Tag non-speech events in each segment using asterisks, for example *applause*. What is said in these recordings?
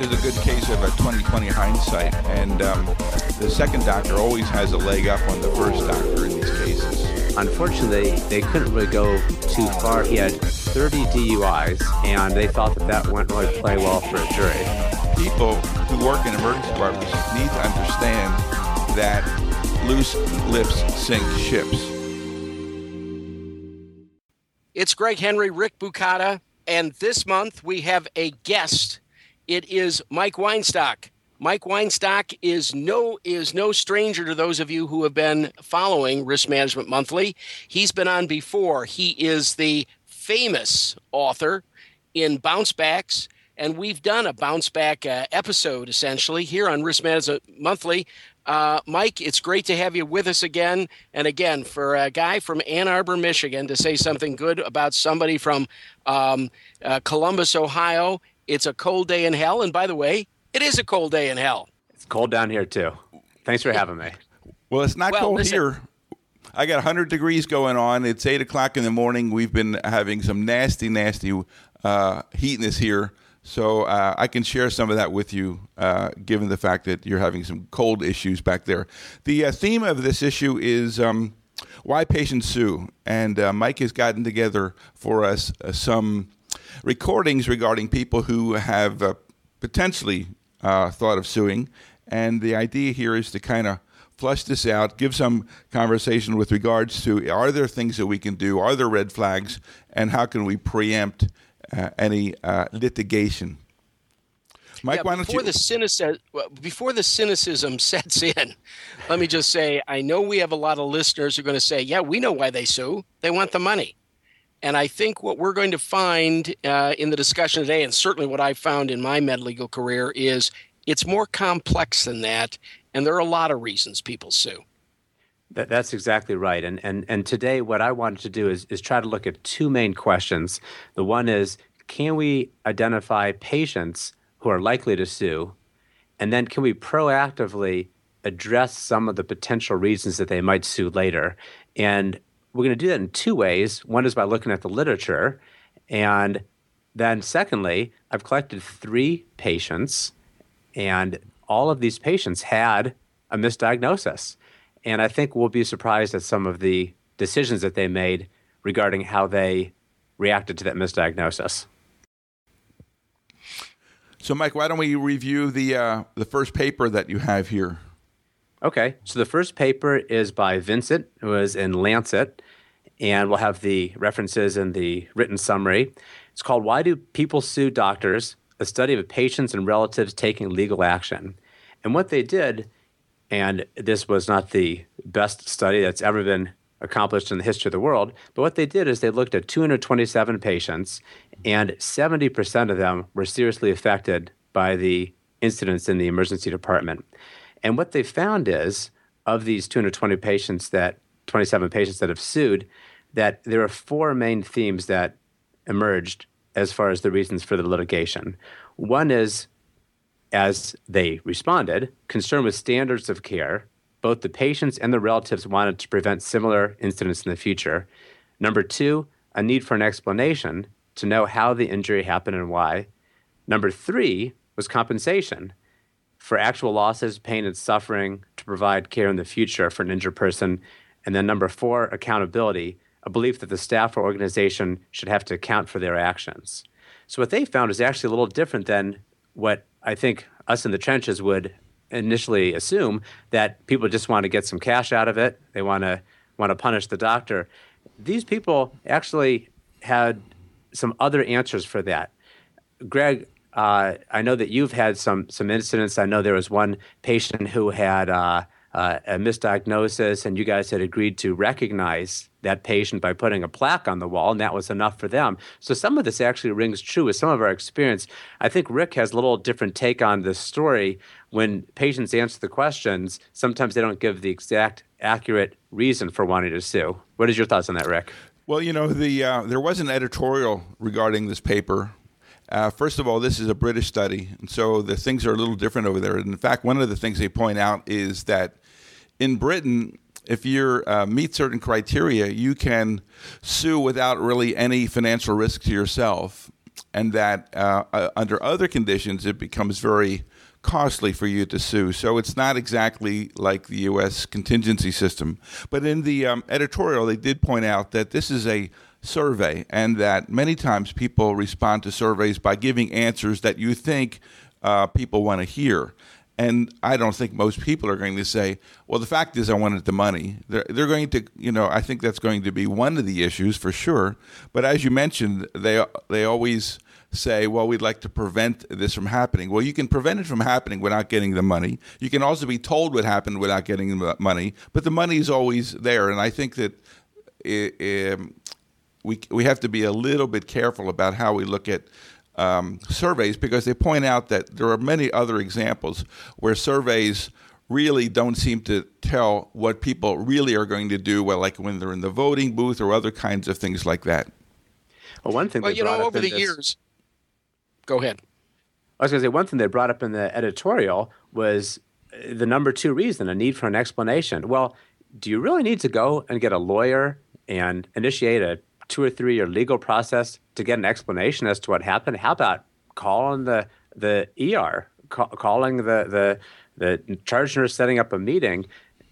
is a good case of a 2020 hindsight, and um, the second doctor always has a leg up on the first doctor in these cases. Unfortunately, they couldn't really go too far. He had 30 DUIs, and they thought that that wouldn't really play well for a jury. People who work in emergency departments need to understand that loose lips sink ships. It's Greg Henry, Rick Bukata, and this month we have a guest. It is Mike Weinstock. Mike Weinstock is no is no stranger to those of you who have been following Risk Management Monthly. He's been on before. He is the famous author in Bounce Backs, and we've done a bounce back uh, episode essentially here on Risk Management Monthly. Uh, Mike, it's great to have you with us again. And again, for a guy from Ann Arbor, Michigan, to say something good about somebody from um, uh, Columbus, Ohio, it's a cold day in hell. And by the way, it is a cold day in hell. It's cold down here, too. Thanks for having me. Well, it's not Well, cold listen- here. I got 100 degrees going on. It's 8 o'clock in the morning. We've been having some nasty, nasty uh, heatness here. So uh, I can share some of that with you, uh, given the fact that you're having some cold issues back there. The uh, theme of this issue is um, why patients sue. And uh, Mike has gotten together for us uh, some recordings regarding people who have uh, potentially uh, thought of suing. And the idea here is to kind of flush this out, give some conversation with regards to are there things that we can do, are there red flags, and how can we preempt uh, any uh, litigation. Mike, Yeah, why don't before you? the cynicism before the cynicism *laughs* sets in, let me just say I know we have a lot of listeners who are going to say, "Yeah, we know why they sue. They want the money." And I think what we're going to find uh, in the discussion today, and certainly what I found in my med legal career, is it's more complex than that, and there are a lot of reasons people sue. That, that's exactly right. And, and, and today, what I wanted to do is, is try to look at two main questions. The one is can we identify patients who are likely to sue? And then can we proactively address some of the potential reasons that they might sue later? And we're going to do that in two ways. One is by looking at the literature. And then, secondly, I've collected three patients, and all of these patients had a misdiagnosis. And I think we'll be surprised at some of the decisions that they made regarding how they reacted to that misdiagnosis. so, Mike, why don't we review the uh, the first paper that you have here? Okay, so the first paper is by Vincent, who was in Lancet, and we'll have the references in the written summary. It's called Why Do People Sue Doctors? A study of patients and relatives taking legal action. And what they did, and this was not the best study that's ever been accomplished in the history of the world, but what they did is they looked at 227 patients, and 70% of them were seriously affected by the incidents in the emergency department. And what they found is, of these 220 patients that 27 patients that have sued, that there are four main themes that emerged as far as the reasons for the litigation. One is, as they responded, concern with standards of care. Both the patients and the relatives wanted to prevent similar incidents in the future. Number two, a need for an explanation to know how the injury happened and why. Number three was compensation for actual losses, pain, and suffering to provide care in the future for an injured person. And then number four, accountability, a belief that the staff or organization should have to account for their actions. So what they found is actually a little different than what I think us in the trenches would initially assume that people just want to get some cash out of it. They want to want to punish the doctor. These people actually had some other answers for that. Greg, uh, I know that you've had some some incidents. I know there was one patient who had uh, uh, a misdiagnosis, and you guys had agreed to recognize that patient by putting a plaque on the wall, and that was enough for them. So some of this actually rings true with some of our experience. I think Rick has a little different take on this story. When patients answer the questions, sometimes they don't give the exact accurate reason for wanting to sue. What is your thoughts on that, Rick? Well, you know, the uh, there was an editorial regarding this paper. Uh, first of all, this is a British study, and so the things are a little different over there. And In fact, one of the things they point out is that in Britain, if you uh, meet certain criteria, you can sue without really any financial risk to yourself. and that uh, uh, under other conditions it becomes very costly for you to sue. So it's not exactly like the U.S. contingency system. But in the um, editorial, they did point out that this is a survey and that many times people respond to surveys by giving answers that you think uh, people want to hear. And I don't think most people are going to say, well, the fact is, I wanted the money. They're, they're going to, you know, I think that's going to be one of the issues for sure. But as you mentioned, they, they always say, well, we'd like to prevent this from happening. Well, you can prevent it from happening without getting the money. You can also be told what happened without getting the money, but the money is always there. And I think that it, it, we, we have to be a little bit careful about how we look at um, surveys because they point out that there are many other examples where surveys really don't seem to tell what people really are going to do, well, like when they're in the voting booth or other kinds of things like that. Well, one thing. Well, you know, over the this, years. Go ahead. I was going to say one thing they brought up in the editorial was uh, the number two reason, a need for an explanation. Well, do you really need to go and get a lawyer and initiate a two or three year legal process to get an explanation as to what happened, how about calling the the ER, call, calling the the the charge nurse, setting up a meeting,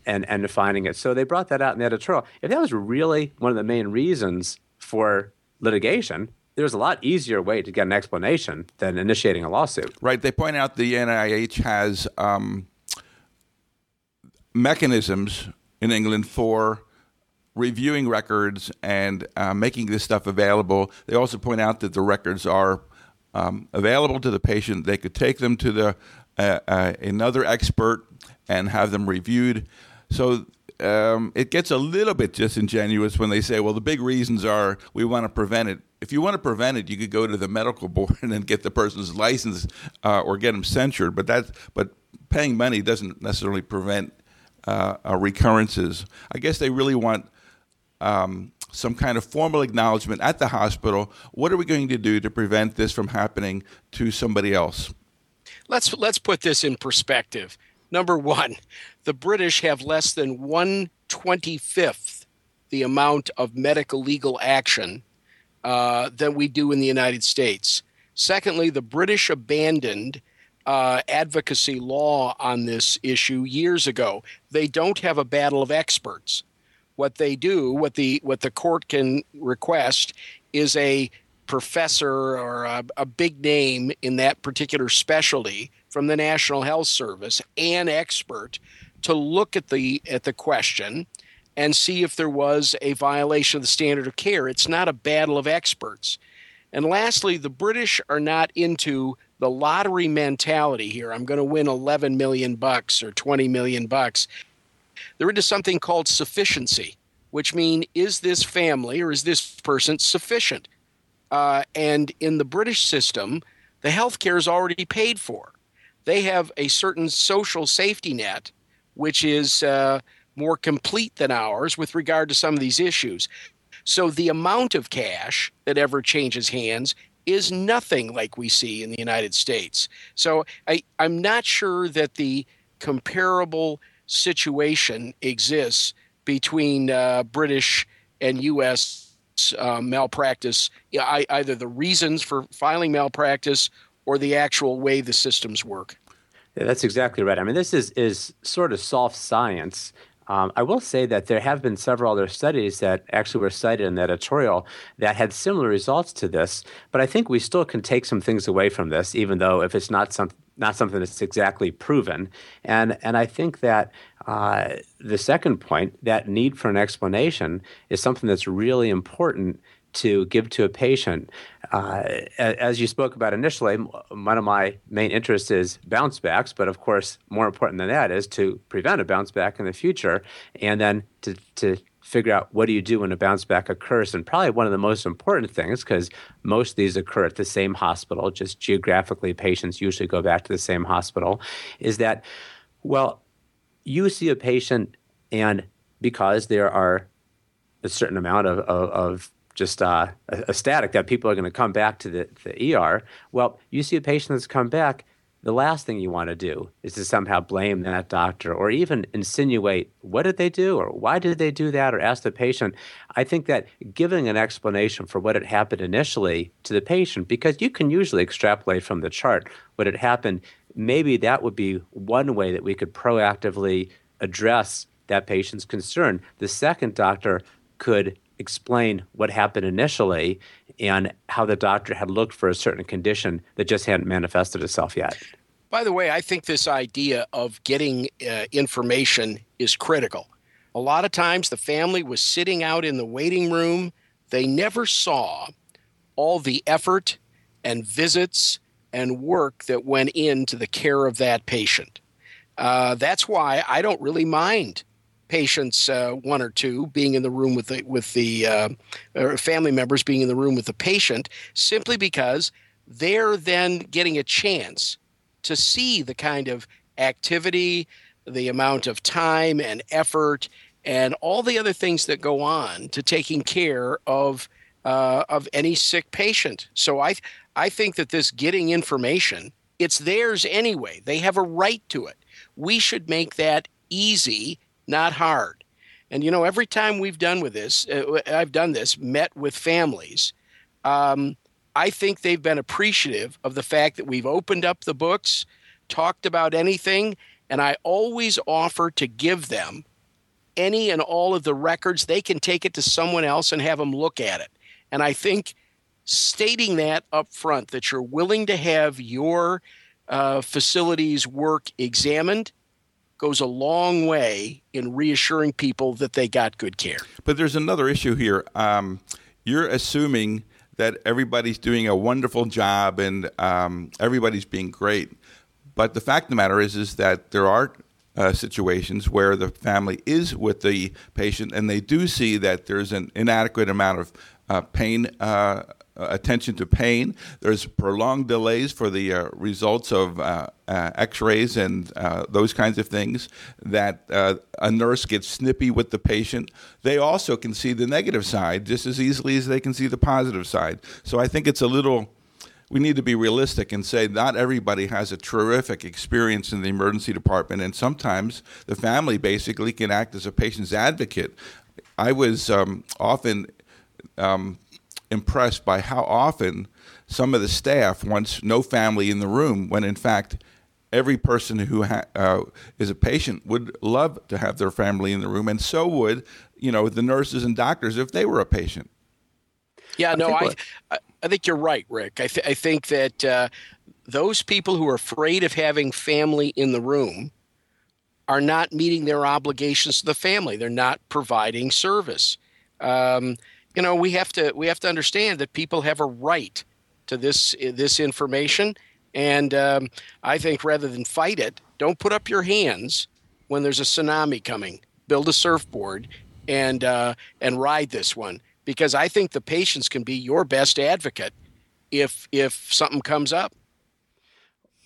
and and defining it. So they brought that out in the editorial. If that was really one of the main reasons for litigation, there's a lot easier way to get an explanation than initiating a lawsuit. Right. They point out the NIH has um, mechanisms in England for reviewing records and uh, making this stuff available. They also point out that the records are um, available to the patient. They could take them to the uh, uh, another expert and have them reviewed. So um, it gets a little bit disingenuous when they say, "Well, the big reasons are we want to prevent it." If you want to prevent it, you could go to the medical *laughs* board and get the person's license uh, or get them censured. But that, but paying money doesn't necessarily prevent uh, recurrences. I guess they really want um, some kind of formal acknowledgement at the hospital. What are we going to do to prevent this from happening to somebody else? Let's let's put this in perspective. Number one, the British have less than one twenty fifth the amount of medical legal action uh, than we do in the United States. Secondly, the British abandoned uh, advocacy law on this issue years ago. They don't have a battle of experts what they do, what the what the court can request, is a professor or a, a, big name in that particular specialty from the National Health Service, an expert, to look at the at the question and see if there was a violation of the standard of care. It's not a battle of experts. And lastly, the British are not into the lottery mentality here. I'm going to win 11 million bucks or 20 million bucks they're into something called sufficiency, which means is this family or is this person sufficient? Uh, and in the British system, the health care is already paid for. They have a certain social safety net, which is uh, more complete than ours with regard to some of these issues. So the amount of cash that ever changes hands is nothing like we see in the United States. So I, I'm not sure that the comparable situation exists between uh, British and U.S. Uh, malpractice, either the reasons for filing malpractice or the actual way the systems work. Yeah, that's exactly right. I mean, this is, is sort of soft science. Um, I will say that there have been several other studies that actually were cited in the editorial that had similar results to this, but I think we still can take some things away from this, even though if it's not some, not something that's exactly proven. And and I think that uh, the second point, that need for an explanation, is something that's really important to give to a patient. Uh, as you spoke about initially, one of my main interests is bounce backs, but of course, more important than that is to prevent a bounce back in the future, and then to to figure out what do you do when a bounce back occurs. And probably one of the most important things, because most of these occur at the same hospital, just geographically, patients usually go back to the same hospital, is that, well, you see a patient, and because there are a certain amount of, of, of just uh, a, a, static that people are going to come back to the, the ER, well, you see a patient that's come back the last thing you want to do is to somehow blame that doctor or even insinuate what did they do or why did they do that or ask the patient. I think that giving an explanation for what had happened initially to the patient, because you can usually extrapolate from the chart what had happened, maybe that would be one way that we could proactively address that patient's concern. The second doctor could explain what happened initially and how the doctor had looked for a certain condition that just hadn't manifested itself yet. By the way, I think this idea of getting uh, information is critical. A lot of times the family was sitting out in the waiting room, they never saw all the effort and visits and work that went into the care of that patient. Uh, that's why I don't really mind patients, uh, one or two, being in the room with the with the uh, family members being in the room with the patient, simply because they're then getting a chance to see the kind of activity, the amount of time and effort, and all the other things that go on to taking care of uh, of any sick patient. So I I think that this getting information, it's theirs anyway. They have a right to it. We should make that easy not hard. And you know, every time we've done with this, uh, I've done this, met with families. Um, I think they've been appreciative of the fact that we've opened up the books, talked about anything, and I always offer to give them any and all of the records. They can take it to someone else and have them look at it. And I think stating that up front, that you're willing to have your uh, facilities work examined goes a long way in reassuring people that they got good care. But there's another issue here. Um, you're assuming that everybody's doing a wonderful job and um, everybody's being great. But the fact of the matter is, is that there are uh, situations where the family is with the patient and they do see that there's an inadequate amount of uh, pain uh, attention to pain. There's prolonged delays for the uh, results of uh, uh x-rays and uh, those kinds of things that a nurse gets snippy with the patient. They also can see the negative side just as easily as they can see the positive side. So I think it's a little we need to be realistic and say not everybody has a terrific experience in the emergency department, and sometimes the family basically can act as a patient's advocate. I was um, often um, impressed by how often some of the staff wants no family in the room when in fact every person who ha- uh, is a patient would love to have their family in the room and so would you know the nurses and doctors if they were a patient. Yeah no i I, I think you're right rick. I, th- I think that uh, those people who are afraid of having family in the room are not meeting their obligations to the family. They're not providing service. Um, you know we have to we have to understand that people have a right to this this information. And um, i think rather than fight it don't put up your hands when there's a tsunami coming. Build a surfboard and uh, and ride this one. Because i think the patients can be your best advocate if if something comes up.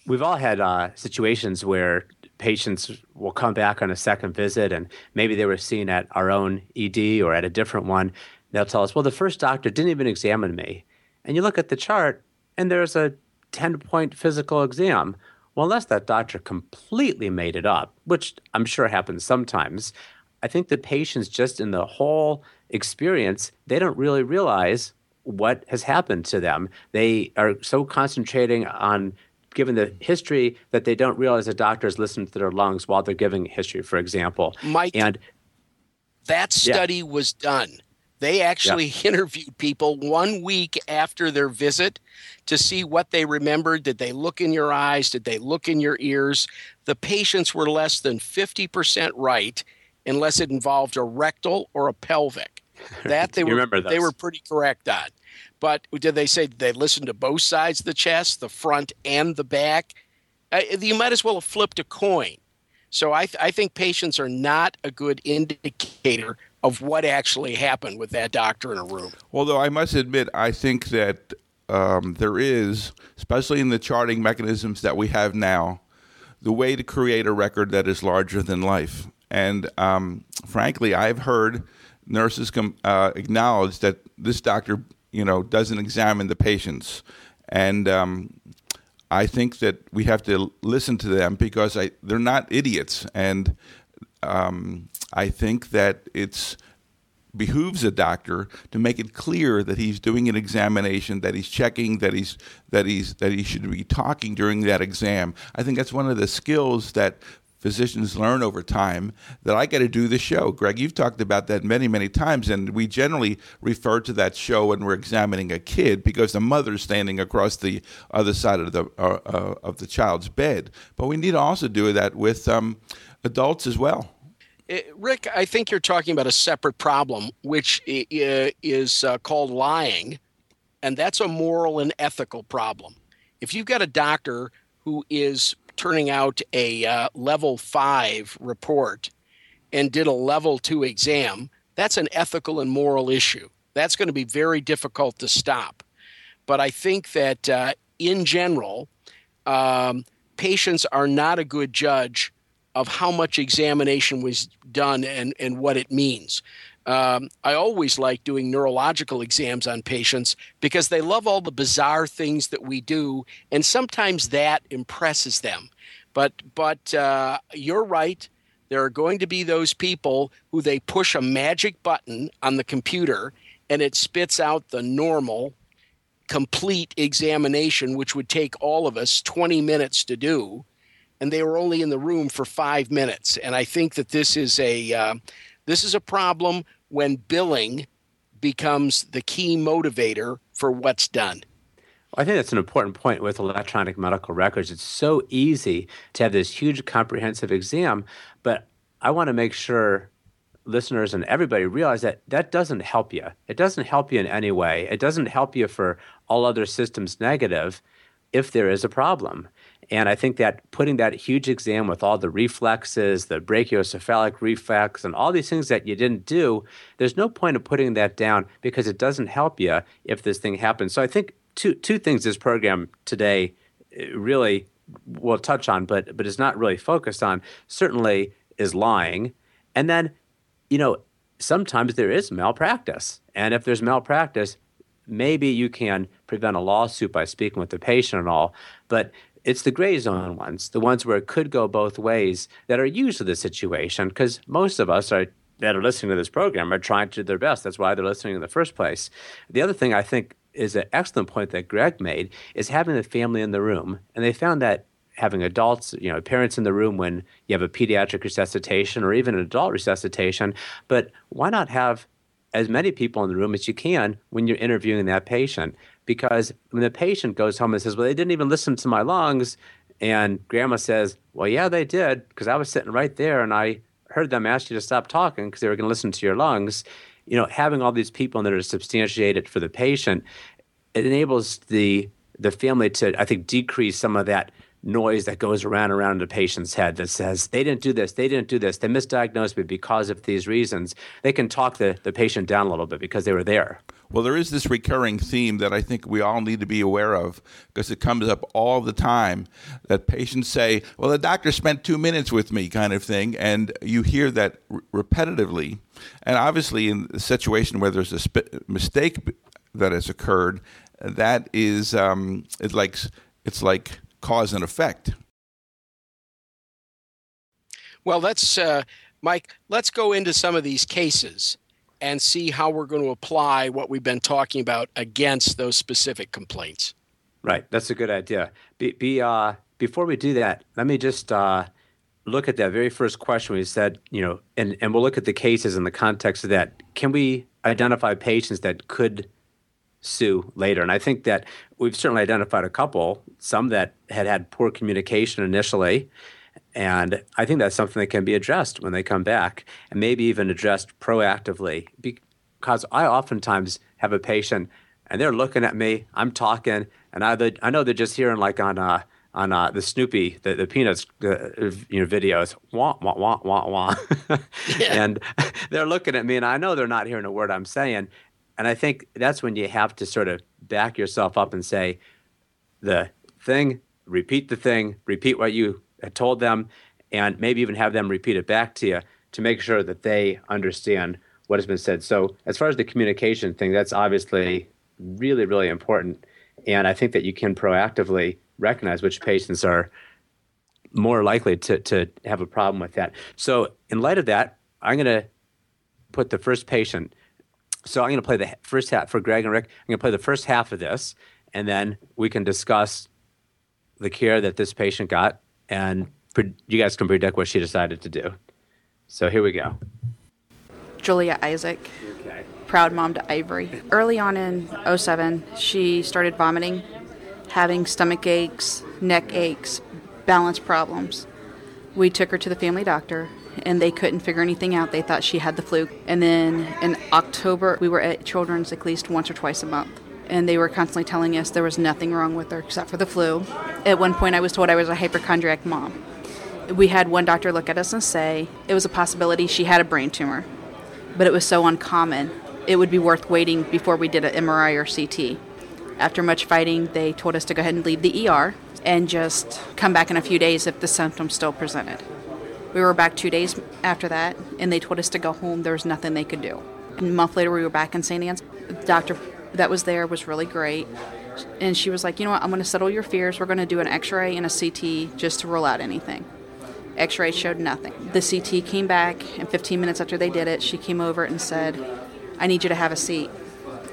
We've all had uh, situations where patients will come back on a second visit and maybe they were seen at our own ed or at a different one They'll tell us, well, the first doctor didn't even examine me. And you look at the chart, and there's a 10 point physical exam. Well, unless that doctor completely made it up, which I'm sure happens sometimes, I think the patients, just in the whole experience, they don't really realize what has happened to them. They are so concentrating on given the history that they don't realize the doctors listen to their lungs while they're giving history, for example. Mike, and that study yeah. was done they actually yeah. *laughs* interviewed people one week after their visit to see what they remembered. Did they look in your eyes? Did they look in your ears? The patients were less than 50% right unless it involved a rectal or a pelvic. *laughs* That they were they were pretty correct on. But did they say they listened to both sides of the chest, the front and the back? Uh, you might as well have flipped a coin. So I, th- I think patients are not a good indicator of what actually happened with that doctor in a room. Although I must admit, I think that um, there is, especially in the charting mechanisms that we have now, the way to create a record that is larger than life. And um, frankly, I've heard nurses com- uh, acknowledge that this doctor, you know, doesn't examine the patients, and um, I think that we have to listen to them because I, they're not idiots, and um, I think that it's behooves a doctor to make it clear that he's doing an examination, that he's checking, that he's that he's that he should be talking during that exam. I think that's one of the skills that physicians learn over time that I got to do the show. Greg, you've talked about that many, many times, and we generally refer to that show when we're examining a kid because the mother's standing across the other side of the uh, uh, of the child's bed. But we need to also do that with um, adults as well. Uh, Rick, I think you're talking about a separate problem, which is uh, called lying, and that's a moral and ethical problem. If you've got a doctor who is turning out a uh, level five report and did a level two exam, that's an ethical and moral issue. That's going to be very difficult to stop. But I think that uh, in general, um, patients are not a good judge of how much examination was done and, and what it means. Um, I always like doing neurological exams on patients because they love all the bizarre things that we do, and sometimes that impresses them. But but uh, you're right. There are going to be those people who they push a magic button on the computer and it spits out the normal, complete examination, which would take all of us 20 minutes to do, and they were only in the room for five minutes. And I think that this is a uh, this is a problem when billing becomes the key motivator for what's done. I think that's an important point with electronic medical records. It's so easy to have this huge comprehensive exam, but I want to make sure listeners and everybody realize that that doesn't help you. It doesn't help you in any way. It doesn't help you for all other systems negative if there is a problem. And I think that putting that huge exam with all the reflexes, the brachiocephalic reflex, and all these things that you didn't do, there's no point of putting that down because it doesn't help you if this thing happens. So I think two two things this program today uh, really will touch on, but but is not really focused on. Certainly is lying, and then you know sometimes there is malpractice, and if there's malpractice, maybe you can prevent a lawsuit by speaking with the patient and all, but it's the gray zone ones, the ones where it could go both ways, that are usually the situation. Because most of us are that are listening to this program are trying to do their best. That's why they're listening in the first place. The other thing I think is an excellent point that Greg made is having the family in the room, and they found that having adults, you know, parents in the room when you have a pediatric resuscitation or even an adult resuscitation, but why not have as many people in the room as you can when you're interviewing that patient? Because when the patient goes home and says, "Well, they didn't even listen to my lungs," and grandma says, "Well, yeah, they did because I was sitting right there and I heard them ask you to stop talking because they were going to listen to your lungs." you know, having all these people that are substantiated for the patient, it enables the the family to, I think, decrease some of that noise that goes around around the patient's head that says they didn't do this, they didn't do this, they misdiagnosed me because of these reasons. They can talk the, the patient down a little bit because they were there. Well, there is this recurring theme that I think we all need to be aware of because it comes up all the time that patients say, Well, the doctor spent two minutes with me, kind of thing. And you hear that repetitively. And obviously, in the situation where there's a sp- mistake that has occurred, that is um, it's like it's like cause and effect. Well, let's uh, Mike. Let's go into some of these cases and see how we're going to apply what we've been talking about against those specific complaints. Right, that's a good idea. Be, be uh, before we do that, let me just uh, look at that very first question we said, you know, and, and we'll look at the cases in the context of that. Can we identify patients that could sue later? And I think that we've certainly identified a couple, some that had had poor communication initially. And I think that's something that can be addressed when they come back and maybe even addressed proactively. Because I oftentimes have a patient and they're looking at me, I'm talking, and I, I know they're just hearing like on uh, on uh, the Snoopy, the, the Peanuts, uh, you know, videos, wah wah wah wah wah, *laughs* yeah. and *laughs* they're looking at me, and I know they're not hearing a word I'm saying, and I think that's when you have to sort of back yourself up and say, the thing, repeat the thing, repeat what you told them, and maybe even have them repeat it back to you to make sure that they understand what has been said. So, as far as the communication thing, that's obviously really, really important. And I think that you can proactively recognize which patients are more likely to, to have a problem with that. So, in light of that, I'm going to put the first patient. So, I'm going to play the first half for Greg and Rick. I'm going to play the first half of this, and then we can discuss the care that this patient got, and you guys can predict what she decided to do. So, here we go. Julia Isaac. Okay. Proud mom to Ivory. Early on in 07, she started vomiting, having stomach aches, neck aches, balance problems. We took her to the family doctor and they couldn't figure anything out. They thought she had the flu. And then in October, we were at Children's at least once or twice a month. And they were constantly telling us there was nothing wrong with her except for the flu. At one point, I was told I was a hypochondriac mom. We had one doctor look at us and say it was a possibility she had a brain tumor, but it was so uncommon, it would be worth waiting before we did an MRI or CT. After much fighting, they told us to go ahead and leave the ER and just come back in a few days if the symptoms still presented. We were back two days after that, and they told us to go home. There was nothing they could do. A month later, we were back in St. Anne's. The doctor that was there was really great. And she was like, you know what, I'm going to settle your fears. We're going to do an x ray and a CT just to rule out anything. X ray showed nothing. The CT came back, and 15 minutes after they did it, she came over and said, I need you to have a seat.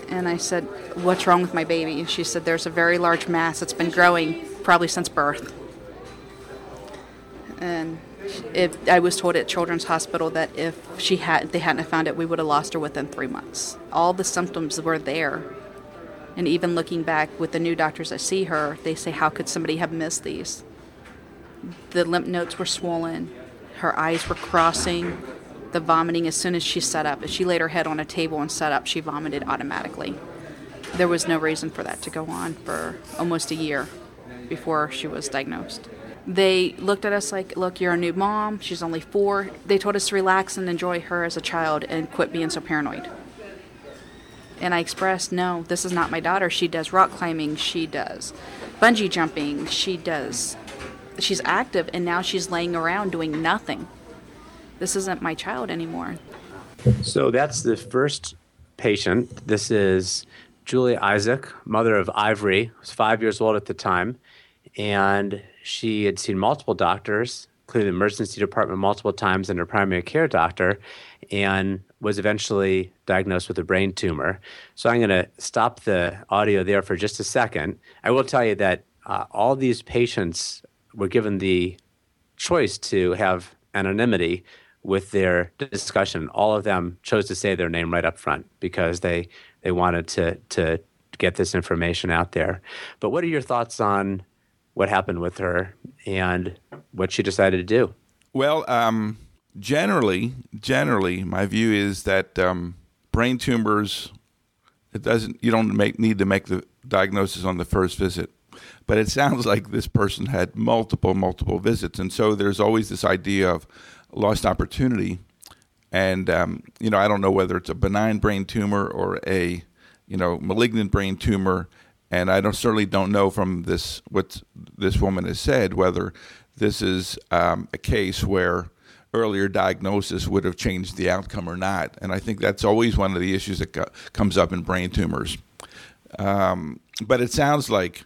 And I said, What's wrong with my baby? And she said, There's a very large mass. that's been growing probably since birth. And if I was told at Children's Hospital that if she had they hadn't found it, we would have lost her within three months. All the symptoms were there. And even looking back with the new doctors that see her, they say, How could somebody have missed these? The lymph nodes were swollen, her eyes were crossing, the vomiting as soon as she sat up. If she laid her head on a table and sat up, she vomited automatically. There was no reason for that to go on for almost a year before she was diagnosed. They looked at us like, look, you're a new mom. She's only four. They told us to relax and enjoy her as a child and quit being so paranoid. And I expressed, no, this is not my daughter. She does rock climbing. She does bungee jumping. She does. She's active, and now she's laying around doing nothing. This isn't my child anymore. So that's the first patient. This is Julia Isaac, mother of Ivory, was five years old at the time and she had seen multiple doctors, including the emergency department multiple times and her primary care doctor, and was eventually diagnosed with a brain tumor. So I'm going to stop the audio there for just a second. I will tell you that uh, all these patients were given the choice to have anonymity with their discussion. All of them chose to say their name right up front because they they wanted to to get this information out there. But what are your thoughts on what happened with her and what she decided to do. Well, um, generally, generally, my view is that um, brain tumors. It doesn't. You don't make need to make the diagnosis on the first visit, but it sounds like this person had multiple, multiple visits, and so there's always this idea of lost opportunity. And um, you know, I don't know whether it's a benign brain tumor or a you know malignant brain tumor and I don't certainly don't know from this what this woman has said whether this is um, a case where earlier diagnosis would have changed the outcome or not. And I think that's always one of the issues that co- comes up in brain tumors. Um, but it sounds like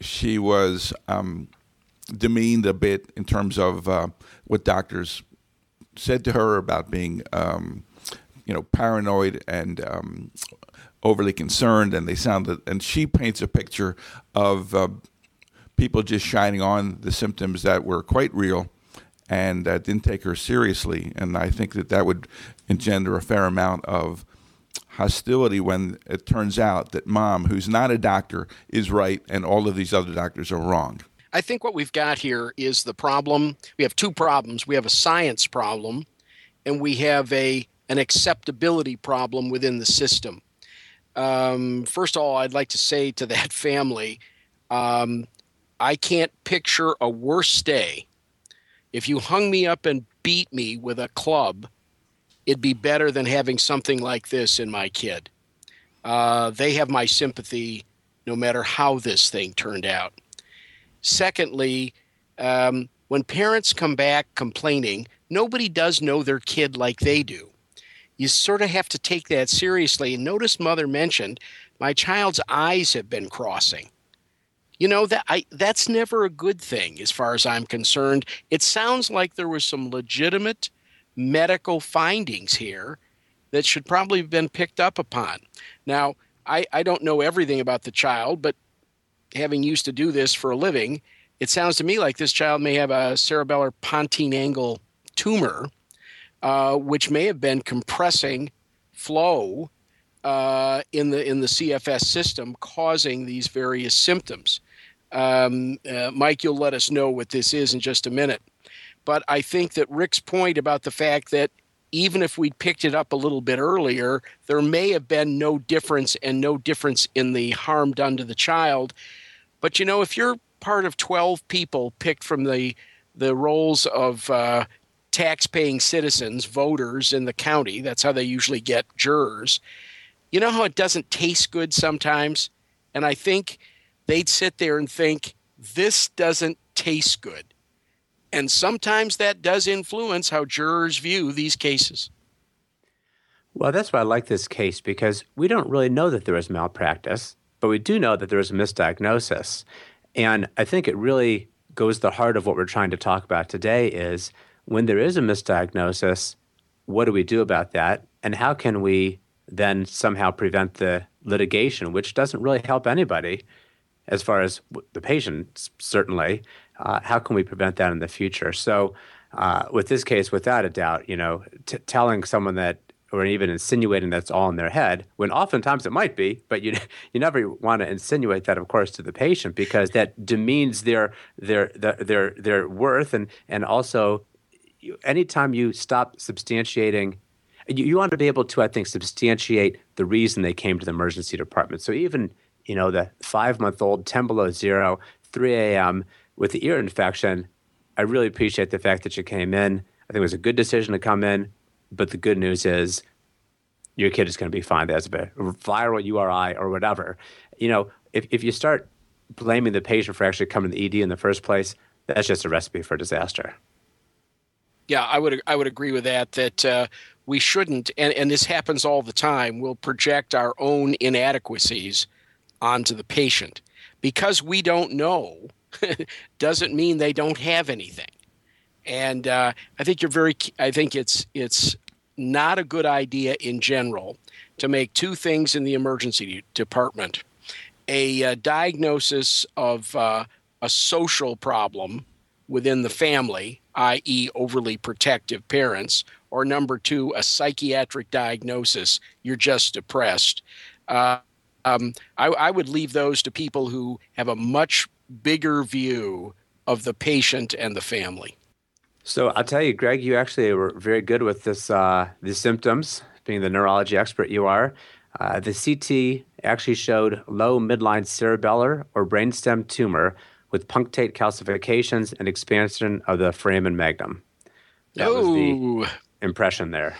she was um, demeaned a bit in terms of uh, what doctors said to her about being, um, you know, paranoid and um, overly concerned, and they sounded. And she paints a picture of uh, people just shining on the symptoms that were quite real, and uh, didn't take her seriously. And I think that that would engender a fair amount of hostility when it turns out that mom, who's not a doctor, is right, and all of these other doctors are wrong. I think what we've got here is the problem. We have two problems. We have a science problem, and we have a an acceptability problem within the system. Um, first of all, I'd like to say to that *laughs* family, um, I can't picture a worse day. If you hung me up and beat me with a club, it'd be better than having something like this in my kid. Uh, they have my sympathy no matter how this thing turned out. Secondly, um, when parents come back complaining, nobody does know their kid like they do you sort of have to take that seriously. And notice Mother mentioned my child's eyes have been crossing. You know that I that's never a good thing as far as I'm concerned. It sounds like there was some legitimate medical findings here that should probably have been picked up upon. Now, I, I don't know everything about the child, but having used to do this for a living, it sounds to me like this child may have a cerebellar pontine angle tumor, uh, which may have been compressing flow uh, in the in the CFS system, causing these various symptoms. Um, uh, Mike, you'll let us know what this is in just a minute. But I think that Rick's point about the fact that even if we'd picked it up a little bit earlier, there may have been no difference and no difference in the harm done to the child. But you know, if you're part of 12 people picked from the the rolls of uh, tax-paying citizens, voters in the county, that's how they usually get jurors. You know how it doesn't taste good sometimes, and I think they'd sit there and think this doesn't taste good. And sometimes that does influence how jurors view these cases. Well, that's why I like this case because we don't really know that there was malpractice, but we do know that there was a misdiagnosis. And I think it really goes to the heart of what we're trying to talk about today is when there is a misdiagnosis, what do we do about that? And how can we then somehow prevent the litigation, which doesn't really help anybody as far as the patient, certainly, uh, how can we prevent that in the future? So, uh, with this case, without a doubt, you know, t- telling someone that or even insinuating that's all in their head, when oftentimes it might be, but you *laughs* you never want to insinuate that, of course, to the patient because that demeans their their their their, their worth and and also anytime you stop substantiating you, you want to be able to, I think, substantiate the reason they came to the emergency department. So even, you know, the five month old, 10 below zero, 3 a.m with the ear infection, I really appreciate the fact that you came in. I think it was a good decision to come in, but the good news is your kid is going to be fine. There's a viral URI or whatever. You know, if, if you start blaming the patient for actually coming to the ED in the first place, that's just a recipe for disaster. Yeah, I would I would agree with that. That uh, we shouldn't, and, and this happens all the time. We'll project our own inadequacies onto the patient because we don't know *laughs* doesn't mean they don't have anything. And uh, I think you're very. I think it's it's not a good idea in general to make two things in the emergency department: a uh, diagnosis of uh, a social problem within the family, i.e., overly protective parents, or number two, a psychiatric diagnosis. You're just depressed. Uh, um, I, I, would leave those to people who have a much bigger view of the patient and the family. So I'll tell you, Greg, you actually were very good with this uh, the symptoms, being the neurology expert you are. Uh, the CT actually showed low midline cerebellar or brainstem tumor with punctate calcifications and expansion of the foramen magnum. That was the impression there.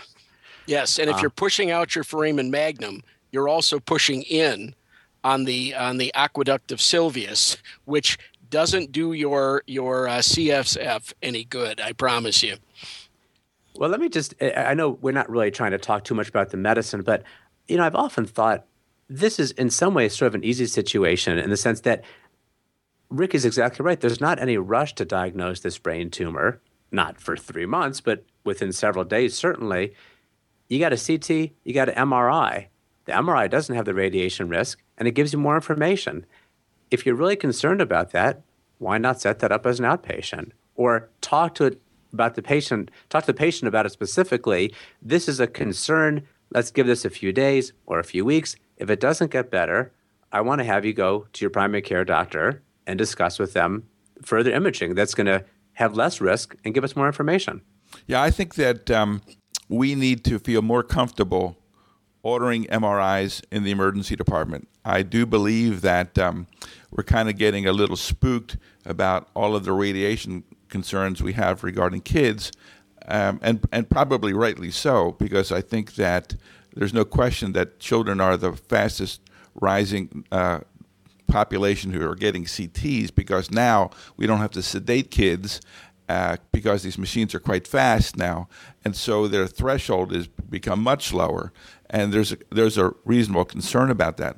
Yes, and if uh, you're pushing out your foramen magnum, you're also pushing in on the on the aqueduct of Sylvius, which doesn't do your your uh, CSF any good. I promise you. Well, let me just. I know we're not really trying to talk too much about the medicine, but you know, I've often thought this is in some ways sort of an easy situation in the sense that Rick is exactly right. There's not any rush to diagnose this brain tumor, not for three months, but within several days, certainly. You got a CT, you got an MRI. The MRI doesn't have the radiation risk and it gives you more information. If you're really concerned about that, why not set that up as an outpatient or talk to it about the patient, talk to the patient about it specifically. This is a concern. Let's give this a few days or a few weeks. If it doesn't get better, I want to have you go to your primary care doctor and discuss with them further imaging that's going to have less risk and give us more information. Yeah, I think that um, we need to feel more comfortable ordering MRIs in the emergency department. I do believe that um, we're kind of getting a little spooked about all of the radiation concerns we have regarding kids, um, and and probably rightly so, because I think that there's no question that children are the fastest rising uh, population who are getting CTs because now we don't have to sedate kids uh, because these machines are quite fast now, and so their threshold has become much lower, and there's a, there's a reasonable concern about that.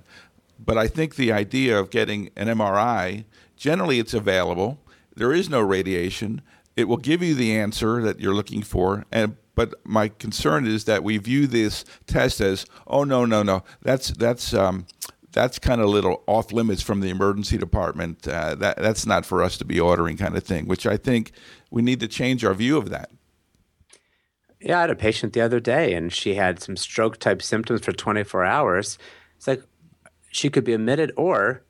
but I think the idea of getting an MRI, generally it's available. There is no radiation. It will give you the answer that you're looking for. And but my concern is that we view this test as, oh no, no, no, that's that's um, that's kind of a little off limits from the emergency department. Uh, that that's not for us to be ordering, kind of thing. Which I think we need to change our view of that. Yeah, I had a patient the other day, and she had some stroke type symptoms for 24 hours. It's like she could be admitted or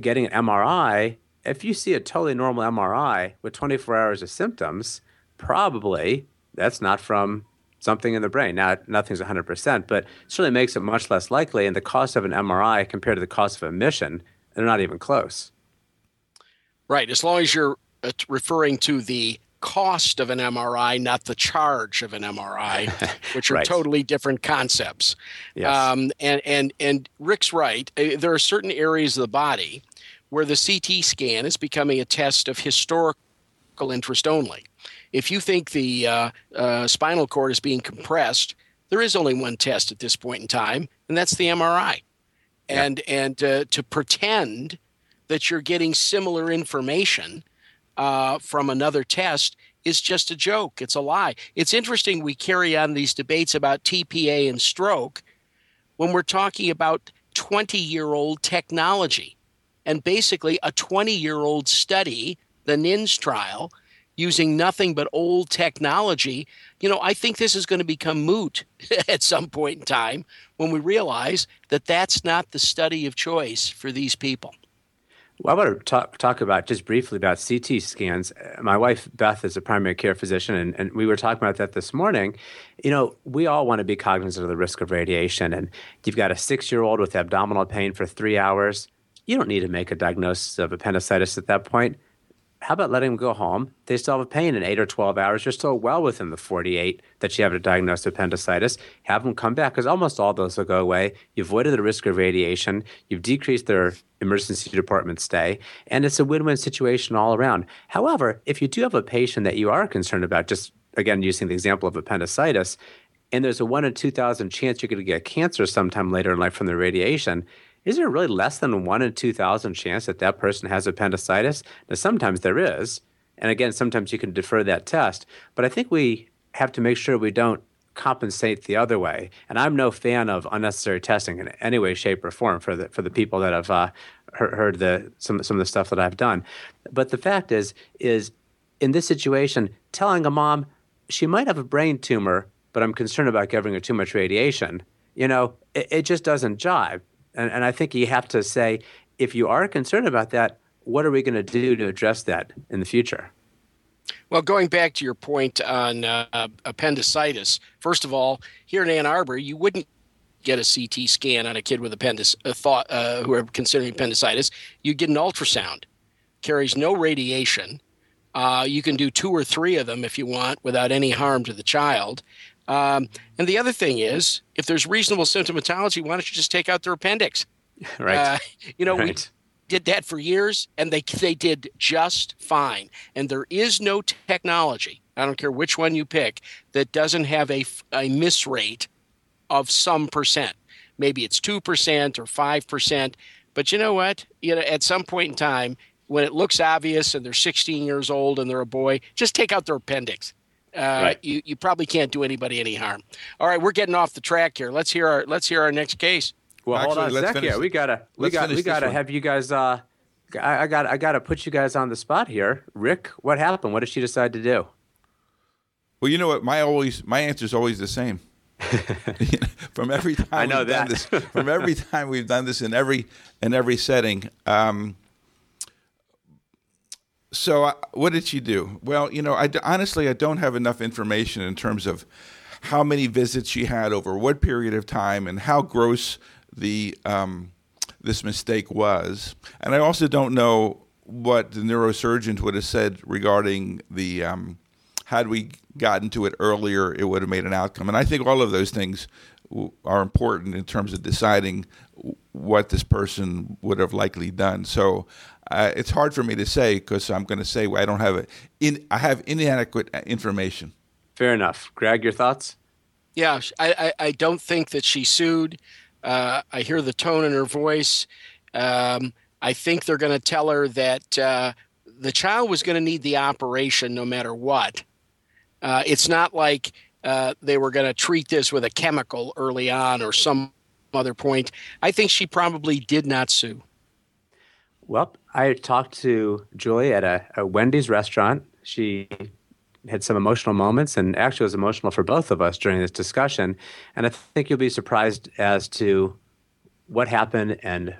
getting an MRI. If you see a totally normal MRI with 24 hours of symptoms, probably that's not from something in the brain. Now, nothing's 100%, but it certainly makes it much less likely. And the cost of an MRI compared to the cost of a mission, they're not even close. Right. As long as you're uh, referring to the cost of an MRI, not the charge of an MRI, *laughs* which are right. totally different concepts. Yes. Um, and and and Rick's right. Uh, there are certain areas of the body where the CT scan is becoming a test of historical interest only. If you think the uh, uh, spinal cord is being compressed, there is only one test at this point in time, and that's the MRI. And and uh, to pretend that you're getting similar information uh, from another test is just a joke. It's a lie. It's interesting we carry on these debates about TPA and stroke when we're talking about 20 year old technology and basically a 20 year old study, the NINDS trial, using nothing but old technology. You know, I think this is going to become moot *laughs* at some point in time when we realize that that's not the study of choice for these people. Well, I want to talk, talk about just briefly about CT scans. My wife, Beth, is a primary care physician, and, and we were talking about that this morning. You know, we all want to be cognizant of the risk of radiation. And you've got a six year old with abdominal pain for three hours. You don't need to make a diagnosis of appendicitis at that point how about letting them go home? They still have a pain in eight or 12 hours. You're still well within the 48 that you have a diagnosed appendicitis. Have them come back because almost all those will go away. You've avoided the risk of radiation. You've decreased their emergency department stay. And it's a win win situation all around. However, if you do have a patient that you are concerned about, just again, using the example of appendicitis, and there's a one in 2,000 chance you're going to get cancer sometime later in life from the radiation, is there really less than one in 2,000 chance that that person has appendicitis? Now, sometimes there is. And again, sometimes you can defer that test. But I think we have to make sure we don't compensate the other way. And I'm no fan of unnecessary testing in any way, shape, or form for the for the people that have uh, heard the some some of the stuff that I've done. But the fact is, is in this situation, telling a mom she might have a brain tumor, but I'm concerned about giving her too much radiation. You know, it, it just doesn't jive. And, and I think you have to say, if you are concerned about that, what are we going to do to address that in the future? Well, going back to your point on uh, appendicitis, first of all, here in Ann Arbor, you wouldn't get a CT scan on a kid with appendicitis uh, thought uh, who are considering appendicitis. You get an ultrasound, carries no radiation. Uh, you can do two or three of them if you want without any harm to the child. Um, and the other thing is, if there's reasonable symptomatology, why don't you just take out their appendix? *laughs* Right. Uh, you know, right. we did that for years, and they they did just fine. And there is no technology. I don't care which one you pick that doesn't have a a miss rate of some percent. Maybe it's two percent or five percent. But you know what? You know, at some point in time, when it looks obvious and they're 16 years old and they're a boy, just take out their appendix. Uh, right. you, you probably can't do anybody any harm. All right, we're getting off the track here. Let's hear our let's hear our next case. Well, Actually, hold on a sec. Yeah, we gotta we got we gotta have you guys. Uh, I, I got I gotta put you guys on the spot here. Rick, what happened? What did she decide to do? Well, you know what? My always my answer is always the same. *laughs* from every *laughs* time I know we've that. done this, from every time we've done this in every in every setting. Um, so uh, what did she do? Well, you know, I honestly I don't have enough information in terms of how many visits she had over what period of time and how gross the um, this mistake was, and I also don't know what the neurosurgeon would have said regarding the um, had we gotten to it earlier, it would have made an outcome. And I think all of those things are important in terms of deciding what this person would have likely done. So uh, it's hard for me to say because I'm going to say well, I don't have it. In, I have inadequate information. Fair enough. Greg, your thoughts? Yeah, I, I, I don't think that she sued. Uh, I hear the tone in her voice. Um, I think they're going to tell her that uh, the child was going to need the operation no matter what. Uh, it's not like uh, they were going to treat this with a chemical early on or some other point. I think she probably did not sue. Well, I talked to Julie at a, a Wendy's restaurant. She had some emotional moments and actually was emotional for both of us during this discussion. And I think you'll be surprised as to what happened and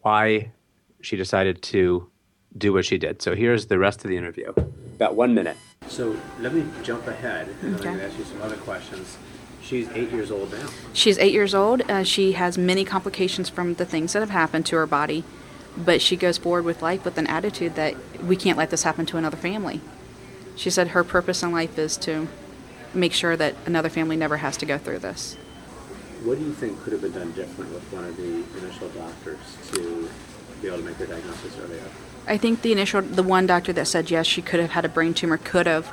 why she decided to do what she did. So here's the rest of the interview. About one minute. So let me jump ahead and okay. I'm going to ask you some other questions. She's eight years old now. She's eight years old. Uh, she has many complications from the things that have happened to her body, but she goes forward with life with an attitude that we can't let this happen to another family. She said her purpose in life is to make sure that another family never has to go through this. What do you think could have been done different with one of the initial doctors to be able to make her diagnosis earlier? I think the initial, the one doctor that said yes, she could have had a brain tumor, could have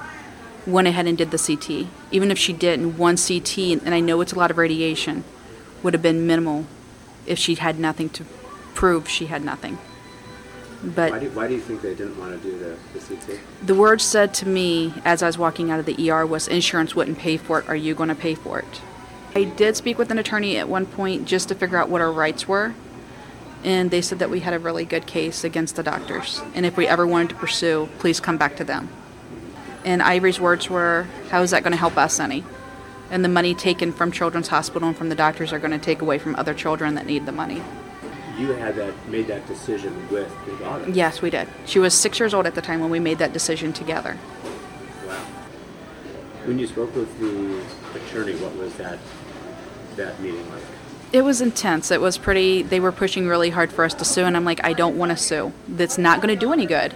went ahead and did the CT. Even if she didn't, one CT, and I know it's a lot of radiation, would have been minimal if she had nothing to prove she had nothing. But why do, why do you think they didn't want to do the, the CT? The word said to me as I was walking out of the ER was insurance wouldn't pay for it. Are you going to pay for it? I did speak with an attorney at one point just to figure out what our rights were. And they said that we had a really good case against the doctors. And if we ever wanted to pursue, please come back to them. And Ivory's words were, How is that going to help us any? And the money taken from Children's Hospital and from the doctors are going to take away from other children that need the money you had that made that decision with your daughter. Yes, we did. She was six years old at the time when we made that decision together. Wow. When you spoke with the attorney, what was that that meeting like? It was intense. It was pretty. They were pushing really hard for us to sue, and I'm like, I don't want to sue. That's not going to do any good.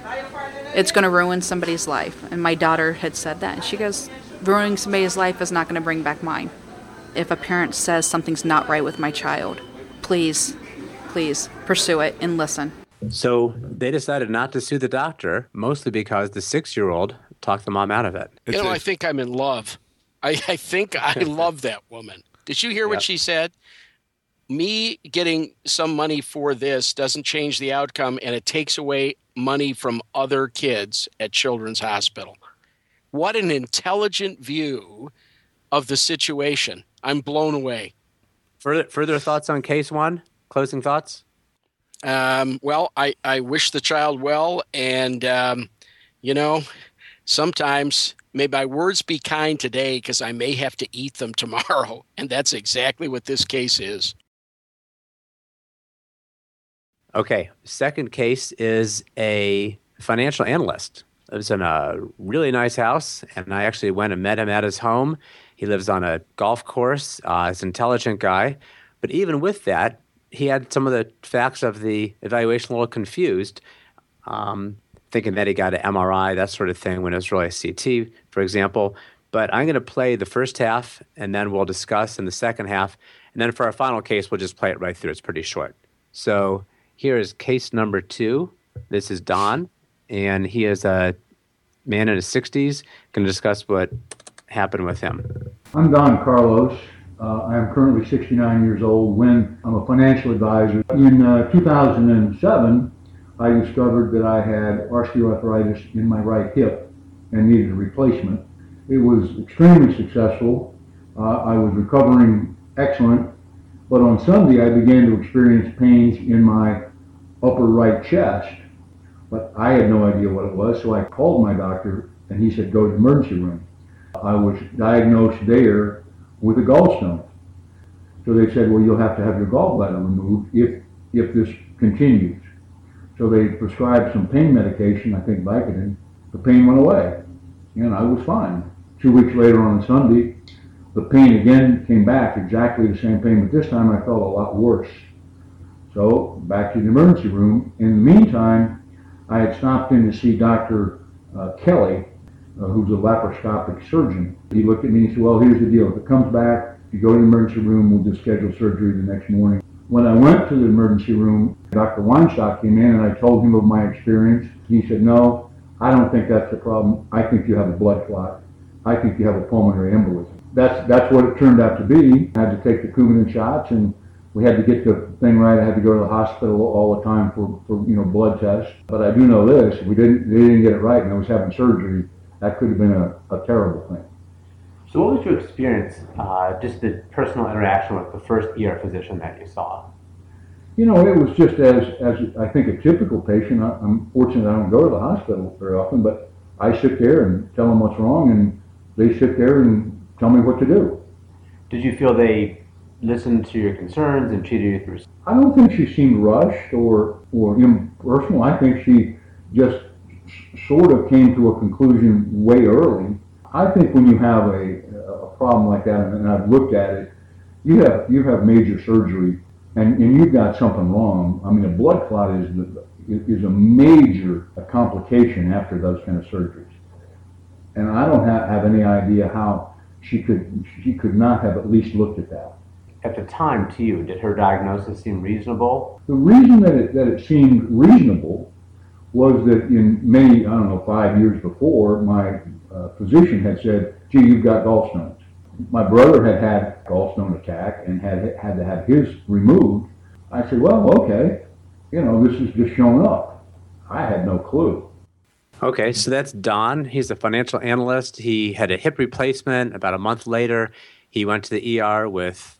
It's going to ruin somebody's life. And my daughter had said that. And she goes, ruining somebody's life is not going to bring back mine. If a parent says something's not right with my child, please please pursue it and listen. So they decided not to sue the doctor, mostly because the six year old talked the mom out of it. You know, I think I'm in love. I, I think I *laughs* love that woman. Did you hear yep. what she said? Me getting some money for this doesn't change the outcome, and it takes away money from other kids at Children's Hospital. What an intelligent view of the situation. I'm blown away. Further, further thoughts on case one? Closing thoughts? Um, well, I, I wish the child well. And, um, you know, sometimes may my words be kind today because I may have to eat them *laughs* tomorrow. And that's exactly what this case is. Okay. Second case is a financial analyst. Lives in a really nice house, and I actually went and met him at his home. He lives on a golf course. Uh, he's an intelligent guy. But even with that, he had some of the facts of the evaluation a little confused, um, thinking that he got an MRI, that sort of thing, when it was really a CT, for example. But I'm going to play the first half, and then we'll discuss in the second half. And then for our final case, we'll just play it right through. It's pretty short. So here is case number two. This is Don, and he is a man in his 60s. Going to discuss what happened with him. I'm Don Carlos. Uh, I am currently 69 years old when I'm a financial advisor. In uh, 2007, I discovered that I had osteoarthritis in my right hip and needed a replacement. It was extremely successful. Uh, I was recovering excellent, but on Sunday I began to experience pains in my upper right chest. But I had no idea what it was, so I called my doctor and he said, go to the emergency room. I was diagnosed there with a gallstone. So they said, well, you'll have to have your gallbladder removed if, if this continues. So they prescribed some pain medication, I think Vicodin. The pain went away, and I was fine. Two weeks later on Sunday, the pain again came back, exactly the same pain, but this time I felt a lot worse. So back to the emergency room. In the meantime, I had stopped in to see Dr. Uh, Kelly, uh, who's a laparoscopic surgeon. He looked at me and he said, well, here's the deal. If it comes back, you go to the emergency room, we'll just schedule surgery the next morning. When I went to the emergency room, Dr. Weinstock came in and I told him of my experience. He said, no, I don't think that's the problem. I think you have a blood clot. I think you have a pulmonary embolism. That's, that's what it turned out to be. I had to take the Coumadin shots and we had to get the thing right. I had to go to the hospital all the time for, for you know blood tests. But I do know this: we didn't they didn't get it right, and I was having surgery, that could have been a, a terrible thing. So, what was your experience, uh, just the personal interaction with the first ER physician that you saw? You know, it was just as as I think a typical patient. I, I'm fortunate I don't go to the hospital very often, but I sit there and tell them what's wrong, and they sit there and tell me what to do. Did you feel they listened to your concerns and treated you through? I don't think she seemed rushed or or impersonal. I think she just sort of came to a conclusion way early. I think when you have a, a problem like that, and I've looked at it, you have you have major surgery, and, and you've got something wrong. I mean, a blood clot is the, is a major complication after those kind of surgeries, and I don't have, have any idea how she could she could not have at least looked at that at the time to you, did her diagnosis seem reasonable? The reason that it, that it seemed reasonable was that in many, I don't know, five years before, my uh, physician had said, gee, you've got gallstones. My brother had had gallstone attack and had had to have his removed. I said, well, okay, you know, this is just showing up. I had no clue. Okay, so that's Don. He's a financial analyst. He had a hip replacement. About a month later, he went to the ER with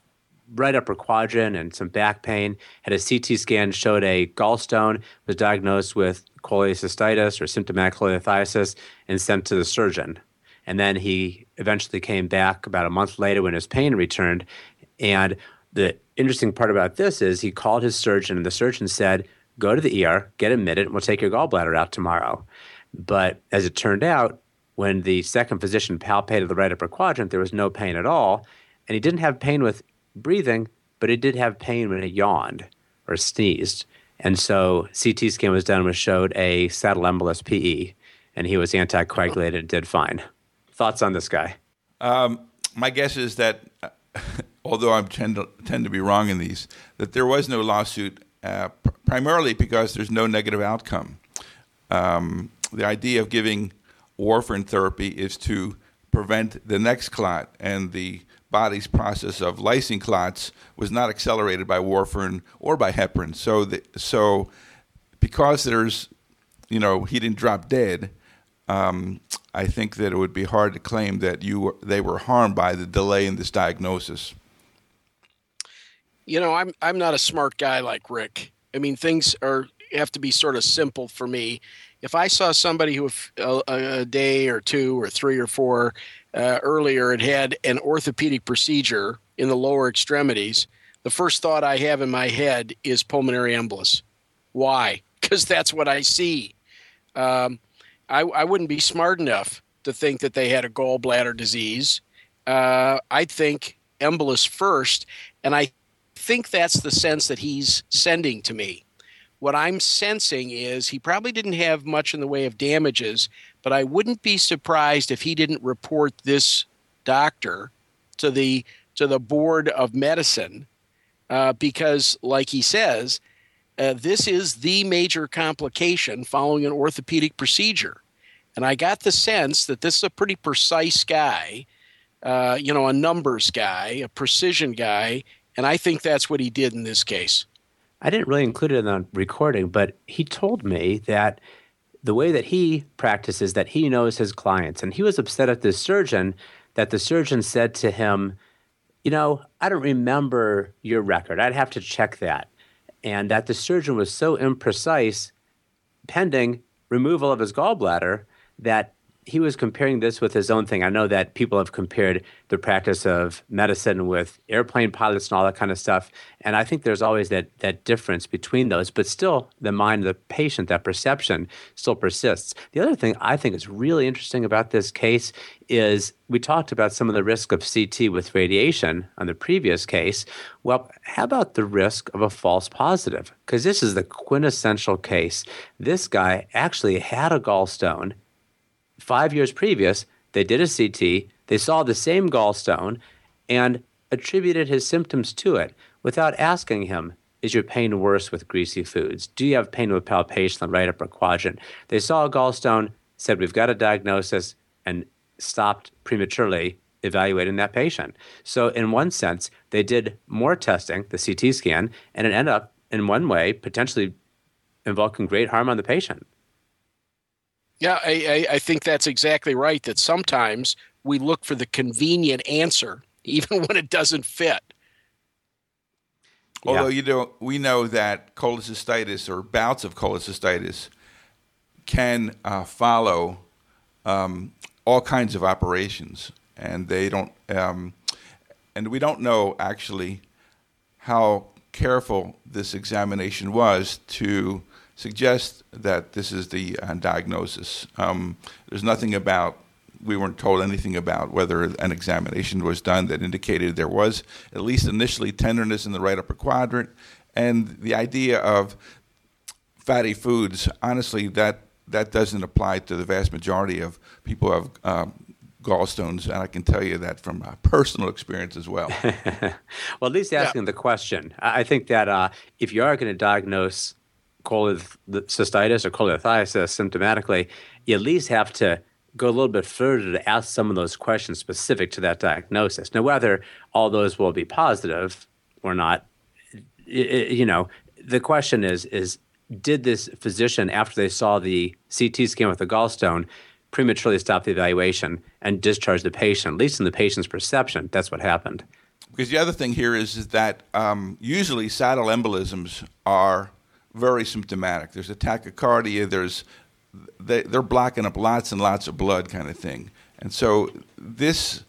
right upper quadrant and some back pain. Had a CT scan, showed a gallstone, was diagnosed with cholecystitis or symptomatic cholelithiasis, and sent to the surgeon. And then he eventually came back about a month later when his pain returned. And the interesting part about this is he called his surgeon, and the surgeon said, Go to the ER, get admitted, and we'll take your gallbladder out tomorrow. But as it turned out, when the second physician palpated the right upper quadrant, there was no pain at all. And he didn't have pain with breathing, but he did have pain when he yawned or sneezed. And so CT scan was done, which showed a saddle embolus PE, and he was anticoagulated and did fine. Thoughts on this guy? Um, my guess is that, *laughs* although I tend to, tend to be wrong in these, that there was no lawsuit, uh, pr- primarily because there's no negative outcome. Um, the idea of giving warfarin therapy is to prevent the next clot, and the body's process of lysing clots was not accelerated by warfarin or by heparin. So, the, so because there's, you know, he didn't drop dead. Um, I think that it would be hard to claim that you were, they were harmed by the delay in this diagnosis. You know, I'm I'm not a smart guy like Rick. I mean, things are have to be sort of simple for me. If I saw somebody who a, a day or two or three or four uh, earlier had had an orthopedic procedure in the lower extremities, the first thought I have in my head is pulmonary embolus. Why? *laughs* Because that's what I see. Um, I, I, wouldn't be smart enough to think that they had a gallbladder disease. Uh, I'd think embolus first, and I think that's the sense that he's sending to me. What I'm sensing is he probably didn't have much in the way of damages, but I wouldn't be surprised if he didn't report this doctor to the to the board of medicine uh, because, like he says, uh, this is the major complication following an orthopedic procedure. And I got the sense that this is a pretty precise guy, uh, you know, a numbers guy, a precision guy, and I think that's what he did in this case. I didn't really include it in the recording, but he told me that the way that he practices that he knows his clients. And he was upset at the surgeon that the surgeon said to him you know i don't remember your record. I'd have to check that. And that the surgeon was so imprecise pending removal of his gallbladder that he was comparing this with his own thing. I know that people have compared the practice of medicine with airplane pilots and all that kind of stuff. And I think there's always that, that difference between those, but still, the mind of the patient, that perception still persists. The other thing I think is really interesting about this case is we talked about some of the risk of CT with radiation on the previous case. Well, how about the risk of a false positive? Because this is the quintessential case. This guy actually had a gallstone five years previous, they did a CT, they saw the same gallstone, and attributed his symptoms to it without asking him, Is your pain worse with greasy foods? Do you have pain with palpation on the right upper quadrant? They saw a gallstone, said, We've got a diagnosis, and stopped prematurely evaluating that patient. So, in one sense, they did more testing, the CT scan, and it ended up, in one way, potentially invoking great harm on the patient. Yeah, I, I, I think that's exactly right. That sometimes we look for the convenient answer, *laughs* even when it doesn't fit. Although yeah. you know, we know that cholecystitis or bouts of cholecystitis can uh, follow um, all kinds of operations, and they don't. Um, and we don't know actually how careful this examination was to suggest that this is the uh, diagnosis. Um, there's nothing about we weren't told anything about whether an examination was done that indicated there was at least initially tenderness in the right upper quadrant, and the idea of fatty foods. Honestly, that that doesn't apply to the vast majority of people who have um, gallstones, and I can tell you that from personal experience as well. *laughs* well, at least asking yeah. the question. I think that uh, if you are going to diagnose cholecystitis or cholelithiasis symptomatically, you at least have to go a little bit further to ask some of those questions specific to that diagnosis. Now, whether all those will be positive or not, you know, the question is is did this physician, after they saw the CT scan with the gallstone, prematurely stop the evaluation and discharge the patient? At least in the patient's perception, that's what happened. Because the other thing here is, is that um, usually saddle embolisms are very symptomatic. There's a tachycardia. There's they, they're blocking up lots and lots of blood, kind of thing. And so this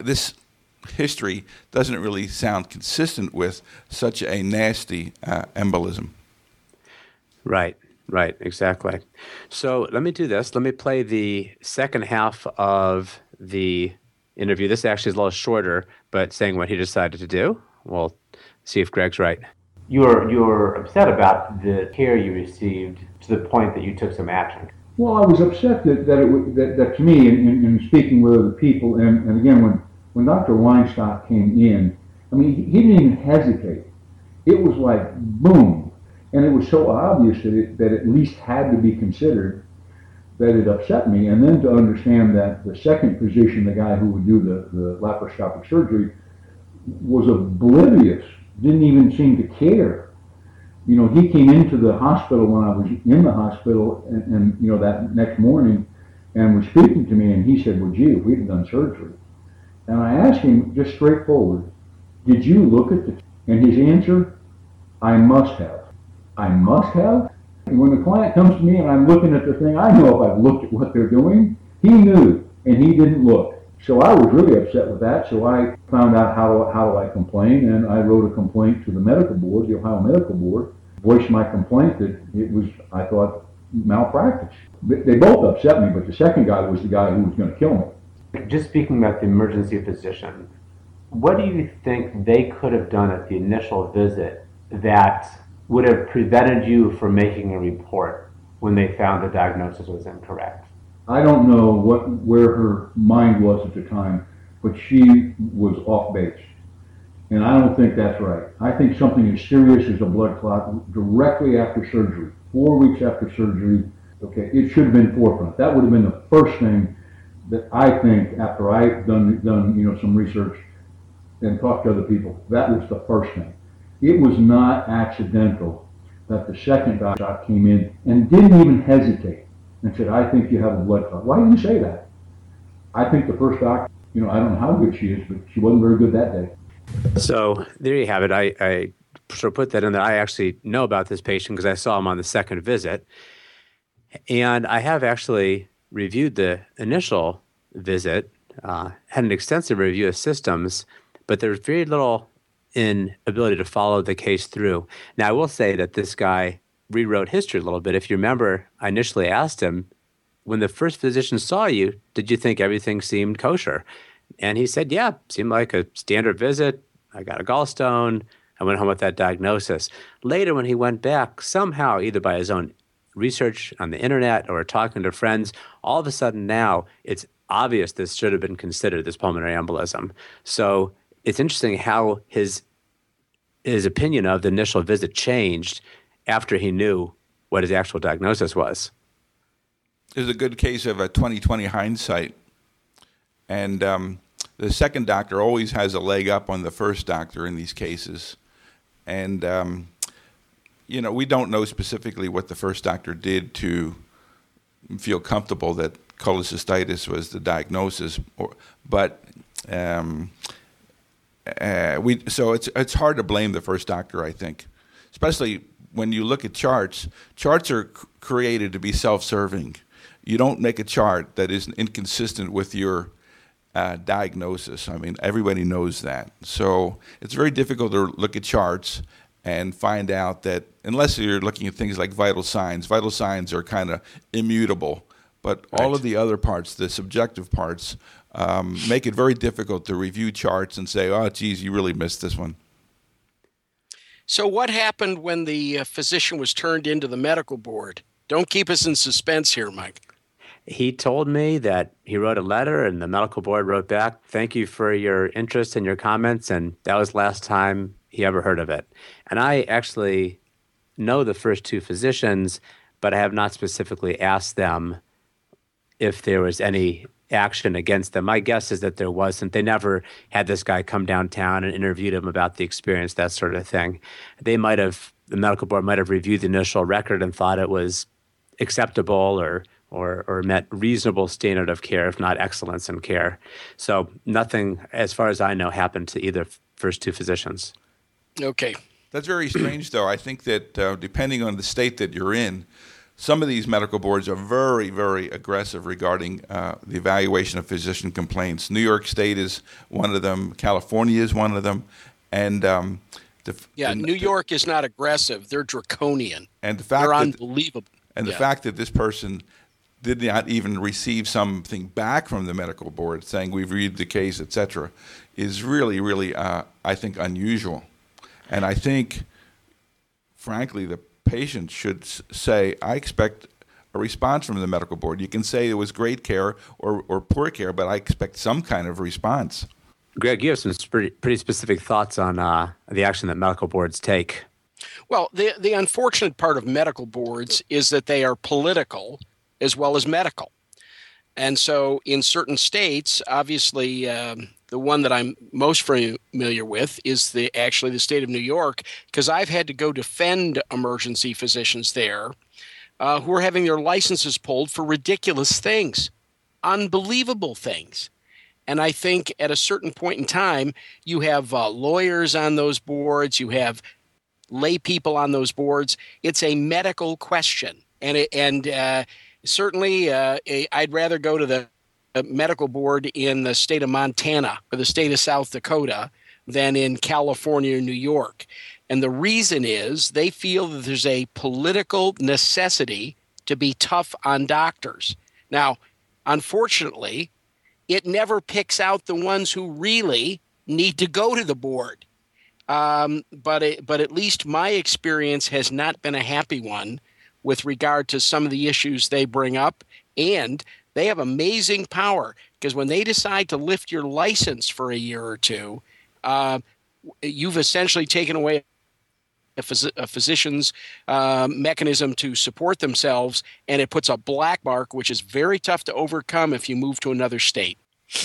this history doesn't really sound consistent with such a nasty uh, embolism. Right, right, exactly. So let me do this. Let me play the second half of the interview. This actually is a little shorter, but saying what he decided to do. We'll see if Greg's right you're you're upset about the care you received to the point that you took some action. Well, I was upset that, that it that, that to me, in, in, in, speaking with other people, and, and again, when, when Dr. Weinstock came in, I mean, he, didn't even hesitate. It was like boom, and it was so obvious that it, that at least had to be considered that it upset me. And then to understand that the second physician, the guy who would do the, the laparoscopic surgery, was oblivious didn't even seem to care. You know, he came into the hospital when I was in the hospital, and, and you know that next morning, and was speaking to me, and he said, "Well, gee, we've done surgery," and I asked him just straightforward, "Did you look at the?" And his answer, "I must have. I must have." And when the client comes to me and I'm looking at the thing, I know if I've looked at what they're doing. He knew, and he didn't look. So I was really upset with that. So I found out how, how do I complain, and I wrote a complaint to the medical board, the Ohio Medical Board, voiced my complaint that it was, I thought, malpractice. They both upset me, but the second guy was the guy who was going to kill me. Just speaking about the emergency physician, what do you think they could have done at the initial visit that would have prevented you from making a report when they found the diagnosis was incorrect? I don't know what where her mind was at the time, but she was off base. And I don't think that's right. I think something as serious as a blood clot directly after surgery, four weeks after surgery, okay, it should have been forefront. That would have been the first thing that I think after I've done done you know some research and talked to other people, that was the first thing. It was not accidental that the second doctor came in and didn't even hesitate and said, I think you have a blood clot. Why did you say that? I think the first doctor, you know, I don't know how good she is, but she wasn't very good that day. So there you have it. I, I sort of put that in there. I actually know about this patient because I saw him on the second visit. And I have actually reviewed the initial visit, uh, had an extensive review of systems, but there's very little in ability to follow the case through. Now, I will say that this guy rewrote history a little bit. If you remember, I initially asked him, when the first physician saw you, did you think everything seemed kosher? And he said, yeah, seemed like a standard visit. I got a gallstone. I went home with that diagnosis. Later, when he went back, somehow, either by his own research on the internet or talking to friends, all of a sudden now it's obvious this should have been considered this pulmonary embolism. So it's interesting how his his opinion of the initial visit changed after he knew what his actual diagnosis was. There's a good case of a 2020 hindsight. And um, the second doctor always has a leg up on the first doctor in these cases, and um, you know we don't know specifically what the first doctor did to feel comfortable that cholecystitis was the diagnosis, or, but um, uh, we so it's it's hard to blame the first doctor. I think, especially when you look at charts. Charts are created to be self-serving. You don't make a chart that is inconsistent with your uh, diagnosis. I mean, everybody knows that. So it's very difficult to look at charts and find out that unless you're looking at things like vital signs, vital signs are kind of immutable. But right. all of the other parts, the subjective parts, um, make it very difficult to review charts and say, "Oh, geez, you really missed this one." So, what happened when the uh, physician was turned into the medical board? Don't keep us in suspense here, Mike. He told me that he wrote a letter and the medical board wrote back, Thank you for your interest and your comments. And that was last time he ever heard of it. And I actually know the first two physicians, but I have not specifically asked them if there was any action against them. My guess is that there wasn't. They never had this guy come downtown and interviewed him about the experience, that sort of thing. They might have, the medical board might have reviewed the initial record and thought it was acceptable or or, or met reasonable standard of care, if not excellence in care. So nothing, as far as I know, happened to either first two physicians. Okay. That's very strange, though. I think that uh, depending on the state that you're in, some of these medical boards are very, very aggressive regarding uh, the evaluation of physician complaints. New York State is one of them. California is one of them, and um, the, yeah, the, New York is not aggressive; they're draconian. And the fact they're that, unbelievable. And yeah. the fact that this person did not even receive something back from the medical board saying we've reviewed the case, etc., is really, really, uh, I think, unusual. And I think, frankly, the patient should say, I expect a response from the medical board. You can say it was great care or, or poor care, but I expect some kind of response. Greg, you have some pretty, pretty specific thoughts on uh, the action that medical boards take. Well, the, the unfortunate part of medical boards is that they are political as well as medical. And so, in certain states, obviously, um, the one that I'm most familiar with is the actually the state of New York because I've had to go defend emergency physicians there uh, who are having their licenses pulled for ridiculous things, unbelievable things. And I think at a certain point in time, you have uh, lawyers on those boards, you have lay people on those boards. It's a medical question, and it, and uh, certainly uh, I'd rather go to the medical board in the state of Montana or the state of South Dakota than in California or New York. And the reason is they feel that there's a political necessity to be tough on doctors. Now, unfortunately, it never picks out the ones who really need to go to the board. Um, but it, but at least my experience has not been a happy one with regard to some of the issues they bring up and they have amazing power because when they decide to lift your license for a year or two, uh, you've essentially taken away a, phys- a physician's uh, mechanism to support themselves, and it puts a black mark, which is very tough to overcome if you move to another state.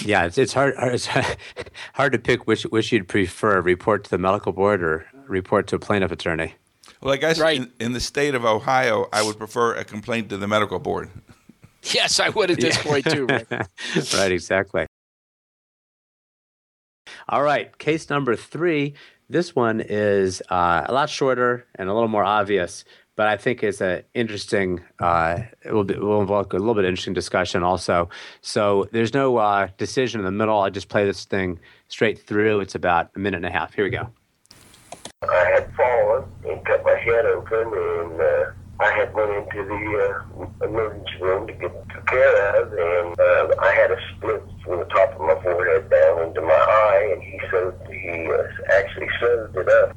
Yeah, it's, it's hard. It's *laughs* hard to pick which which you'd prefer: report to the medical board or report to a plaintiff attorney. Well, I guess right. in, in the state of Ohio, I would prefer a complaint to the medical board. *laughs* *laughs* Yes, I would at this point too. *laughs* right, exactly. All right, case number three. This one is uh, a lot shorter and a little more obvious, but I think it's an interesting. Uh, it will, be, will involve a little bit of interesting discussion also. So there's no uh, decision in the middle. I just play this thing straight through. It's about a minute and a half. Here we go. I had fallen and cut my head open and uh, I had went into the uh, emergency room to get took care of, and uh, I had a split from the top of my forehead down into my eye, and he sewed, he uh, actually sewed it up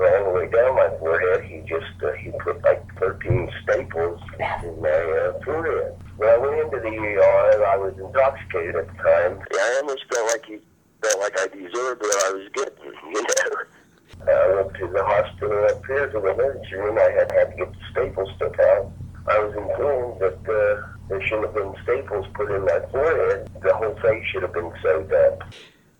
all the way down my forehead. He just uh, he put like 13 staples in my uh, forehead. When I went into the ER, I was intoxicated at the time. I almost felt like he felt like I deserved what I was getting, *laughs* you know. To the hospital up here to the emergency room. I had had to get the staples took out. I was informed that uh, there shouldn't have been staples put in my forehead. The whole face should have been sewed up.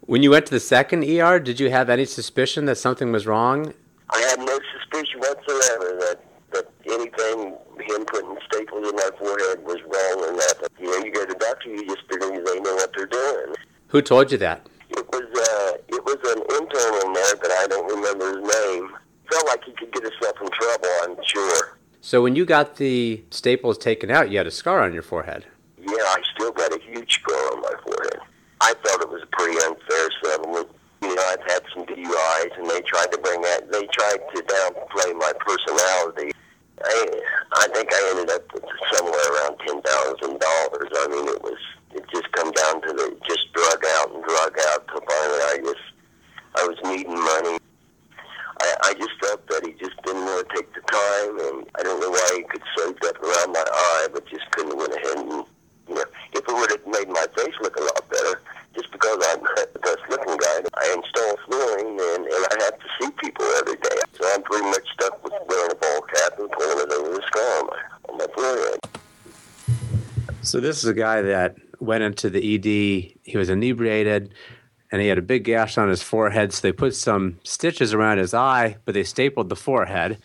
When you went to the second ER, did you have any suspicion that something was wrong? I had no suspicion whatsoever that, that anything, him putting staples in my forehead was wrong or nothing. You know, you go to the doctor, you just figure they know what they're doing. Who told you that? It was uh, it was an intern in there, but I don't remember his name. Felt like he could get himself in trouble. I'm sure. So when you got the staples taken out, you had a scar on your forehead. Yeah, I still got a huge scar on my forehead. I felt it was a pretty unfair settlement. You know, I've had some DUIs, and they tried to bring that. They tried to downplay my personality. I I think I ended up with somewhere around ten thousand dollars. I mean, it was it just come down to the just drug out and drug out. So finally, I just I was needing money. I, I just felt that he just didn't want to take the time, and I don't know why he could sew that around my eye, but just couldn't went ahead and you know, if it would have made my face look a lot better, just because I'm *laughs* the best looking guy, I install flooring and, and I have to see people every day. So I'm pretty much stuck with wearing a ball cap and pulling it over the scar on my, on my forehead. So this is a guy that went into the ED. He was inebriated, and he had a big gash on his forehead. So they put some stitches around his eye, but they stapled the forehead.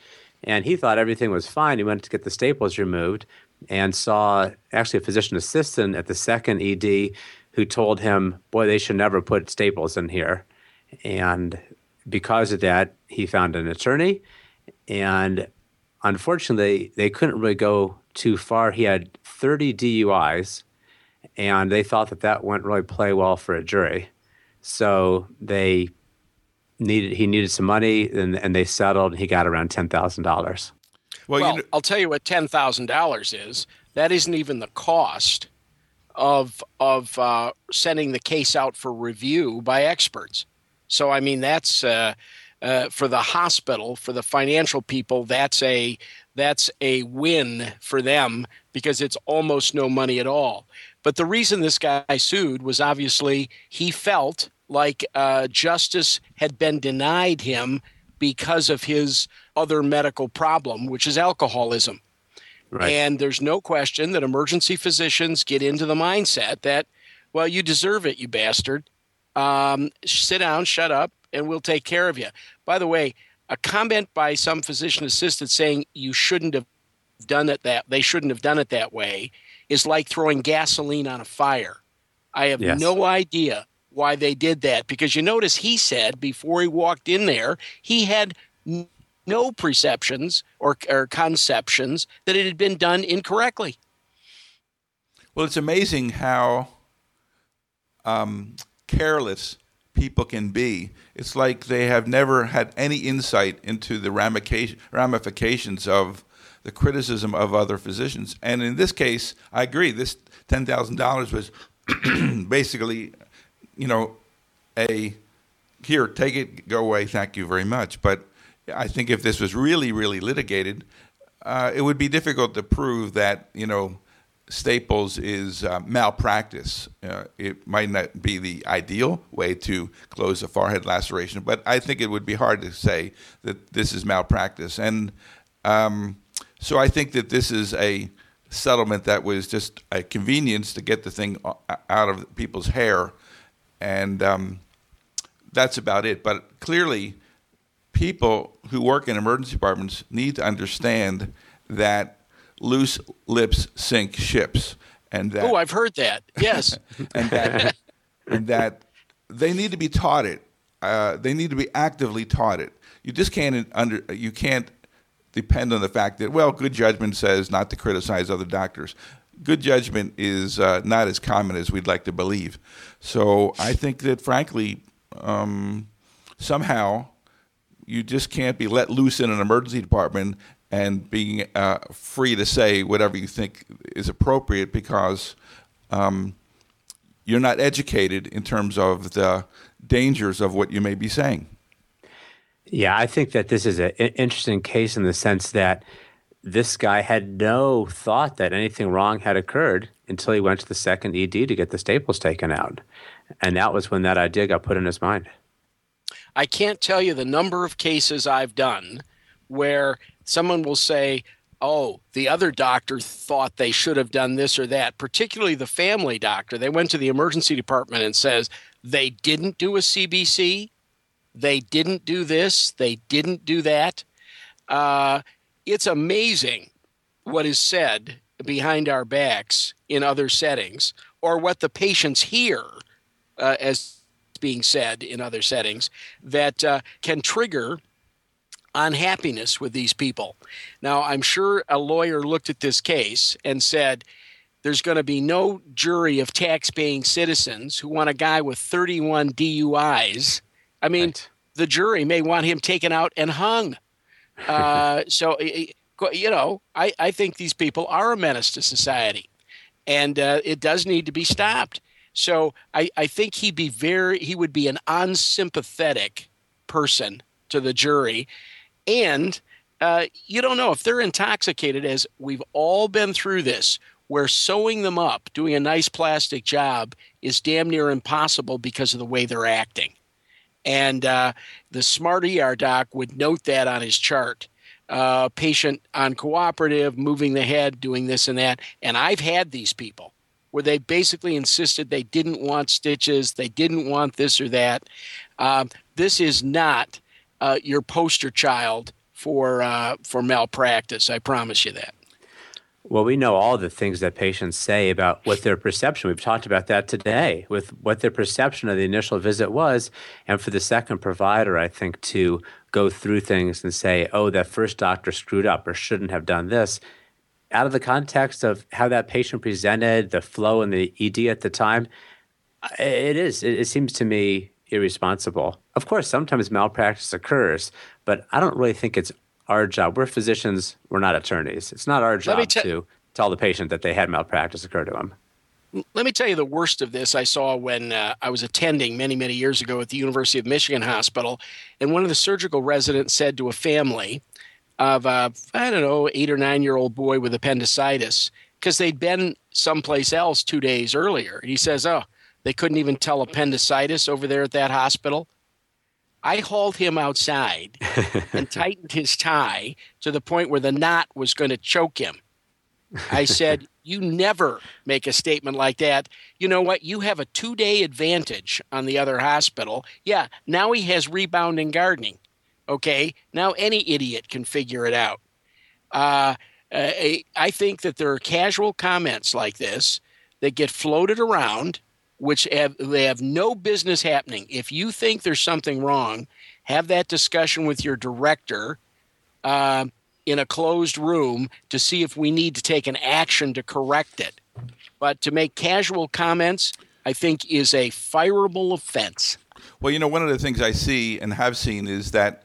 And he thought everything was fine. He went to get the staples removed and saw actually a physician assistant at the second ED who told him, "Boy, they should never put staples in here." And because of that, he found an attorney, and unfortunately, they couldn't really go too far. He had 30 DUIs, and they thought that that wouldn't really play well for a jury. So they needed he needed some money, and, and they settled. And he got around ten thousand dollars. Well, well you know- I'll tell you what ten thousand dollars is. That isn't even the cost of of uh, sending the case out for review by experts. So I mean that's uh, uh, for the hospital, for the financial people. That's a that's a win for them because it's almost no money at all. But the reason this guy sued was obviously he felt like uh, justice had been denied him because of his other medical problem, which is alcoholism. Right. And there's no question that emergency physicians get into the mindset that, well, you deserve it, you bastard. Um, sit down, shut up, and we'll take care of you. By the way, a comment by some physician assistant saying you shouldn't have done it that they shouldn't have done it that way is like throwing gasoline on a fire. I have yes. no idea why they did that because you notice he said before he walked in there he had no perceptions or, or conceptions that it had been done incorrectly. Well, it's amazing how um, careless people can be. It's like they have never had any insight into the ramifications of the criticism of other physicians. And in this case, I agree. This ten thousand dollars was *clears throat* basically, you know, a here, take it, go away, thank you very much. But I think if this was really, really litigated, uh, it would be difficult to prove that you know Staples is uh, malpractice. Uh, it might not be the ideal way to close a forehead laceration, but I think it would be hard to say that this is malpractice. And um, so I think that this is a settlement that was just a convenience to get the thing out of people's hair, and um, that's about it. But clearly people who work in emergency departments need to understand that loose lips sink ships, and that oh, I've heard that. Yes, *laughs* and that and that they need to be taught it. Uh, they need to be actively taught it. You just can't under you can't depend on the fact that well, good judgment says not to criticize other doctors. Good judgment is uh, not as common as we'd like to believe. So I think that, frankly, um, somehow you just can't be let loose in an emergency department and being uh, free to say whatever you think is appropriate because um, you're not educated in terms of the dangers of what you may be saying. Yeah, I think that this is an interesting case in the sense that this guy had no thought that anything wrong had occurred until he went to the second ED to get the staples taken out. And that was when that idea got put in his mind. I can't tell you the number of cases I've done where someone will say, oh, the other doctor thought they should have done this or that, particularly the family doctor. They went to the emergency department and says they didn't do a CBC, they didn't do this, they didn't do that. Uh, it's amazing what is said behind our backs in other settings or what the patients hear uh, as being said in other settings that uh, can trigger unhappiness with these people. Now, I'm sure a lawyer looked at this case and said, there's going to be no jury of tax-paying citizens who want a guy with 31 DUIs. I mean, right. the jury may want him taken out and hung. *laughs* Uh, so, you know, I, I think these people are a menace to society, and uh, it does need to be stopped. So, I, I think he'd be very he would be an unsympathetic person to the jury and uh, you don't know if they're intoxicated, as we've all been through this, where sewing them up, doing a nice plastic job, is damn near impossible because of the way they're acting. And uh, the smart ER doc would note that on his chart. Uh, patient uncooperative, moving the head, doing this and that. And I've had these people where they basically insisted they didn't want stitches, they didn't want this or that. Uh, this is not uh, your poster child for uh, for malpractice. I promise you that. Well, we know all the things that patients say about what their perception. We've talked about that today with what their perception of the initial visit was, and for the second provider, I think to go through things and say, "Oh, that first doctor screwed up or shouldn't have done this." Out of the context of how that patient presented, the flow in the ED at the time, it is. It, it seems to me irresponsible. Of course, sometimes malpractice occurs, but I don't really think it's our job. We're physicians, we're not attorneys. It's not our job to tell the patient that they had malpractice occur to them. Let me tell you the worst of this I saw when uh, I was attending many, many years ago at the University of Michigan Hospital. And one of the surgical residents said to a family of a, I don't know, eight or nine year old boy with appendicitis, because they'd been someplace else two days earlier. And he says, Oh, they couldn't even tell appendicitis over there at that hospital. I hauled him outside *laughs* and tightened his tie to the point where the knot was going to choke him. I *laughs* said, You never make a statement like that. You know what? You have a two day advantage on the other hospital. Yeah, now he has rebounding guarding. Okay, now any idiot can figure it out. Uh, I think that there are casual comments like this that get floated around which have, they have no business happening. If you think there's something wrong, have that discussion with your director uh, in a closed room to see if we need to take an action to correct it. But to make casual comments, I think, is a fireable offense. Well, you know, one of the things I see and have seen is that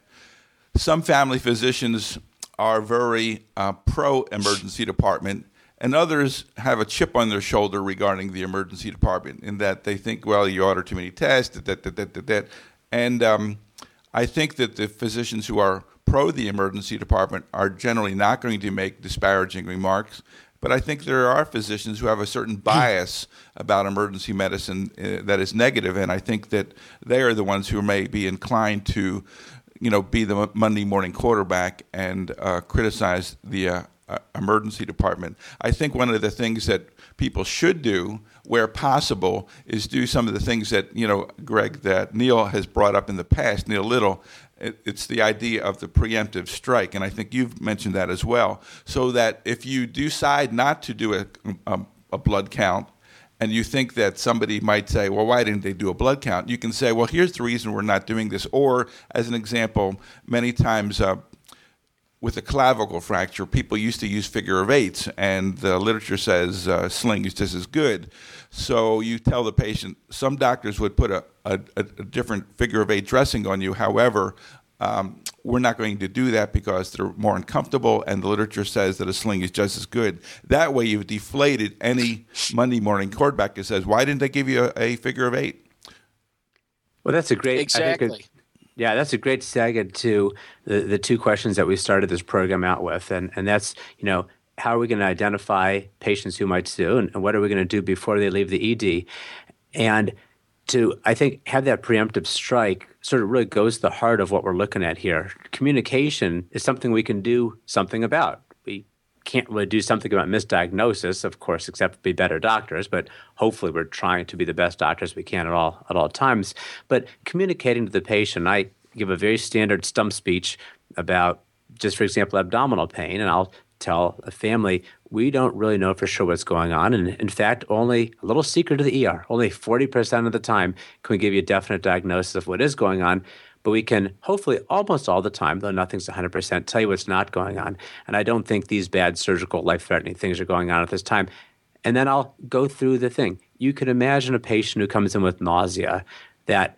some family physicians are very uh, pro emergency department and others have a chip on their shoulder regarding the emergency department in that they think, well, you order too many tests, that, that, that, that, that. And um, I think that the physicians who are pro the emergency department are generally not going to make disparaging remarks. But I think there are physicians who have a certain bias about emergency medicine uh, that is negative, and I think that they are the ones who may be inclined to, you know, be the Monday morning quarterback and uh, criticize the uh, uh, emergency department. I think one of the things that people should do, where possible, is do some of the things that you know, Greg, that Neil has brought up in the past. Neil Little. It, it's the idea of the preemptive strike, and I think you've mentioned that as well. So that if you decide not to do a, a, a blood count, and you think that somebody might say, well, why didn't they do a blood count? You can say, well, here's the reason we're not doing this. Or, as an example, many times uh, with a clavicle fracture, people used to use figure of eights, and the literature says uh, sling is just as good. So you tell the patient, some doctors would put a, a, a different figure of eight dressing on you. However, um, we're not going to do that because they're more uncomfortable, and the literature says that a sling is just as good. That way, you've deflated any Monday morning quarterback that says, "Why didn't they give you a, a figure of eight? Well, that's a great exactly. Yeah, that's a great segue to the, the two questions that we started this program out with. And, and that's, you know, how are we going to identify patients who might sue and, and what are we going to do before they leave the ED? And to, I think, have that preemptive strike sort of really goes to the heart of what we're looking at here. Communication is something we can do something about. We can't really do something about misdiagnosis, of course, except be better doctors. But hopefully, we're trying to be the best doctors we can at all at all times. But communicating to the patient, I give a very standard stump speech about, just for example, abdominal pain, and I'll tell a family we don't really know for sure what's going on. And in fact, only a little secret of the ER, only 40% of the time can we give you a definite diagnosis of what is going on but we can hopefully almost all the time, though nothing's 100%, tell you what's not going on. And I don't think these bad surgical, life threatening things are going on at this time. And then I'll go through the thing. You can imagine a patient who comes in with nausea that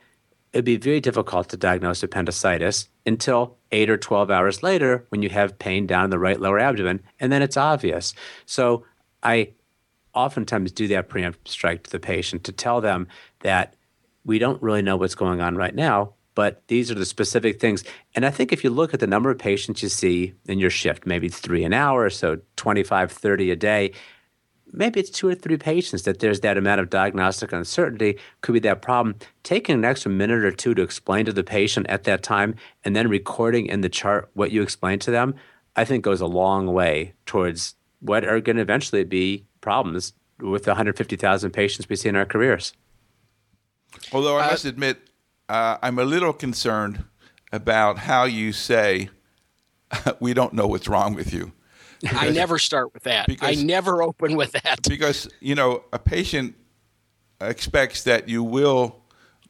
it'd be very difficult to diagnose appendicitis until eight or 12 hours later when you have pain down in the right lower abdomen, and then it's obvious. So I oftentimes do that preemptive strike to the patient to tell them that we don't really know what's going on right now, but these are the specific things. And I think if you look at the number of patients you see in your shift, maybe it's three an hour, so 25, 30 a day, maybe it's two or three patients that there's that amount of diagnostic uncertainty, could be that problem. Taking an extra minute or two to explain to the patient at that time and then recording in the chart what you explained to them, I think goes a long way towards what are going to eventually be problems with the 150,000 patients we see in our careers. Although I uh, must admit, uh, I'm a little concerned about how you say *laughs* we don't know what's wrong with you. Because, I never start with that. Because, I never open with that. Because, you know, a patient expects that you will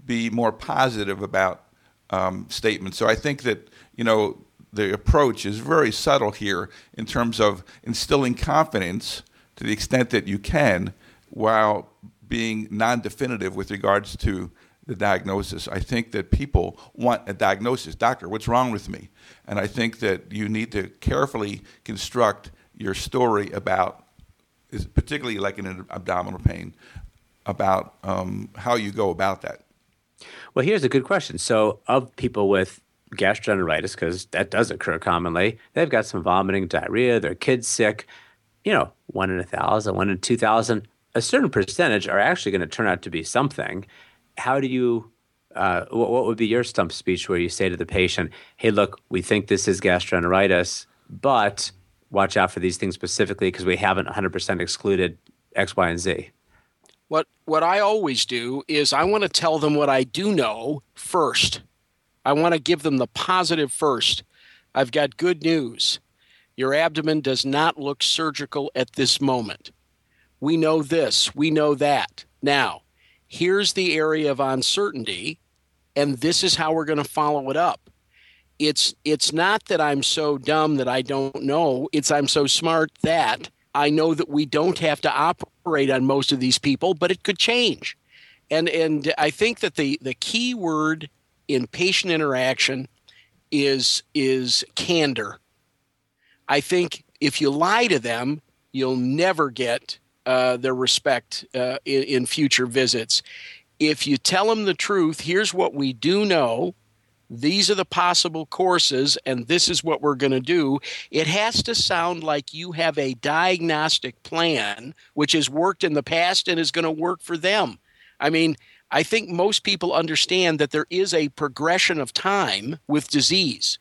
be more positive about um, statements. So I think that, you know, the approach is very subtle here in terms of instilling confidence to the extent that you can while being non definitive with regards to the diagnosis. I think that people want a diagnosis. Doctor, what's wrong with me? And I think that you need to carefully construct your story about, particularly like in an abdominal pain, about um, how you go about that. Well, here's a good question. So, of people with gastroenteritis, because that does occur commonly, they've got some vomiting, diarrhea, their kid's sick. You know, one in a thousand, one in two thousand. A certain percentage are actually going to turn out to be something how do you uh, what, would be your stump speech where you say to the patient, "Hey, look, we think this is gastroenteritis, but watch out for these things specifically because we haven't 100% excluded X, Y, and Z." What what I always do is I want to tell them what I do know first. I want to give them the positive first. I've got good news. Your abdomen does not look surgical at this moment. We know this, we know that. Now, here's the area of uncertainty and this is how we're going to follow it up. It's it's not that i'm so dumb that i don't know. It's i'm so smart that i know that we don't have to operate on most of these people but it could change. And and i think that the the key word in patient interaction is is candor. I think if you lie to them you'll never get uh, their respect uh, in, in future visits. If you tell them the truth, here's what we do know. These are the possible courses, and this is what we're going to do. It has to sound like you have a diagnostic plan which has worked in the past and is going to work for them. I mean, I think most people understand that there is a progression of time with disease.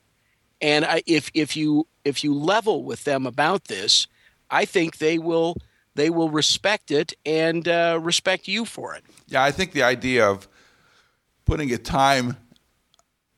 And I, if if you if you level with them about this, I think they will they will respect it and uh, respect you for it. Yeah, I think the idea of putting a time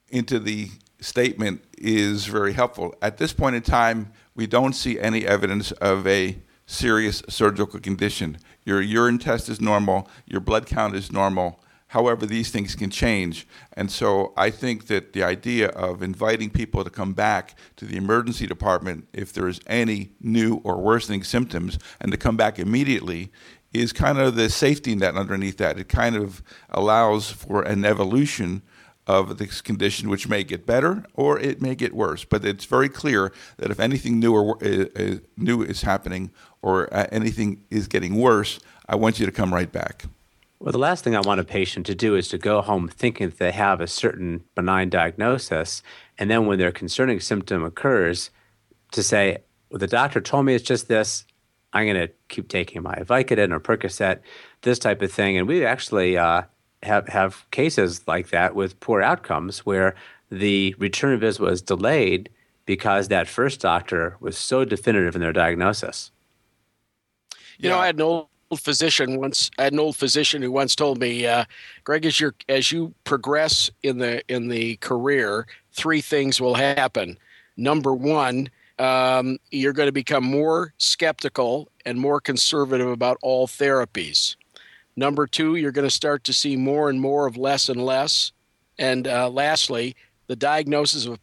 into the statement is very helpful. At this point in time, we don't see any evidence of a serious surgical condition. Your urine test is normal, your blood count is normal, However, these things can change. And so I think that the idea of inviting people to come back to the emergency department if there's any new or worsening symptoms and to come back immediately is kind of the safety net underneath that. It kind of allows for an evolution of this condition, which may get better or it may get worse. But it's very clear that if anything new or uh, uh, new is happening or uh, anything is getting worse, I want you to come right back. Well, the last thing I want a patient to do is to go home thinking that they have a certain benign diagnosis. And then when their concerning symptom occurs, to say, well, the doctor told me it's just this. I'm going to keep taking my Vicodin or Percocet, this type of thing. And we actually uh, have, have cases like that with poor outcomes where the return visit was delayed because that first doctor was so definitive in their diagnosis. You yeah. know, I had old physician once. An old physician who once told me, uh, "Greg, as you as you progress in the in the career, three things will happen. Number one, um, you're going to become more skeptical and more conservative about all therapies. Number two, you're going to start to see more and more of less and less. And uh, lastly, the diagnosis of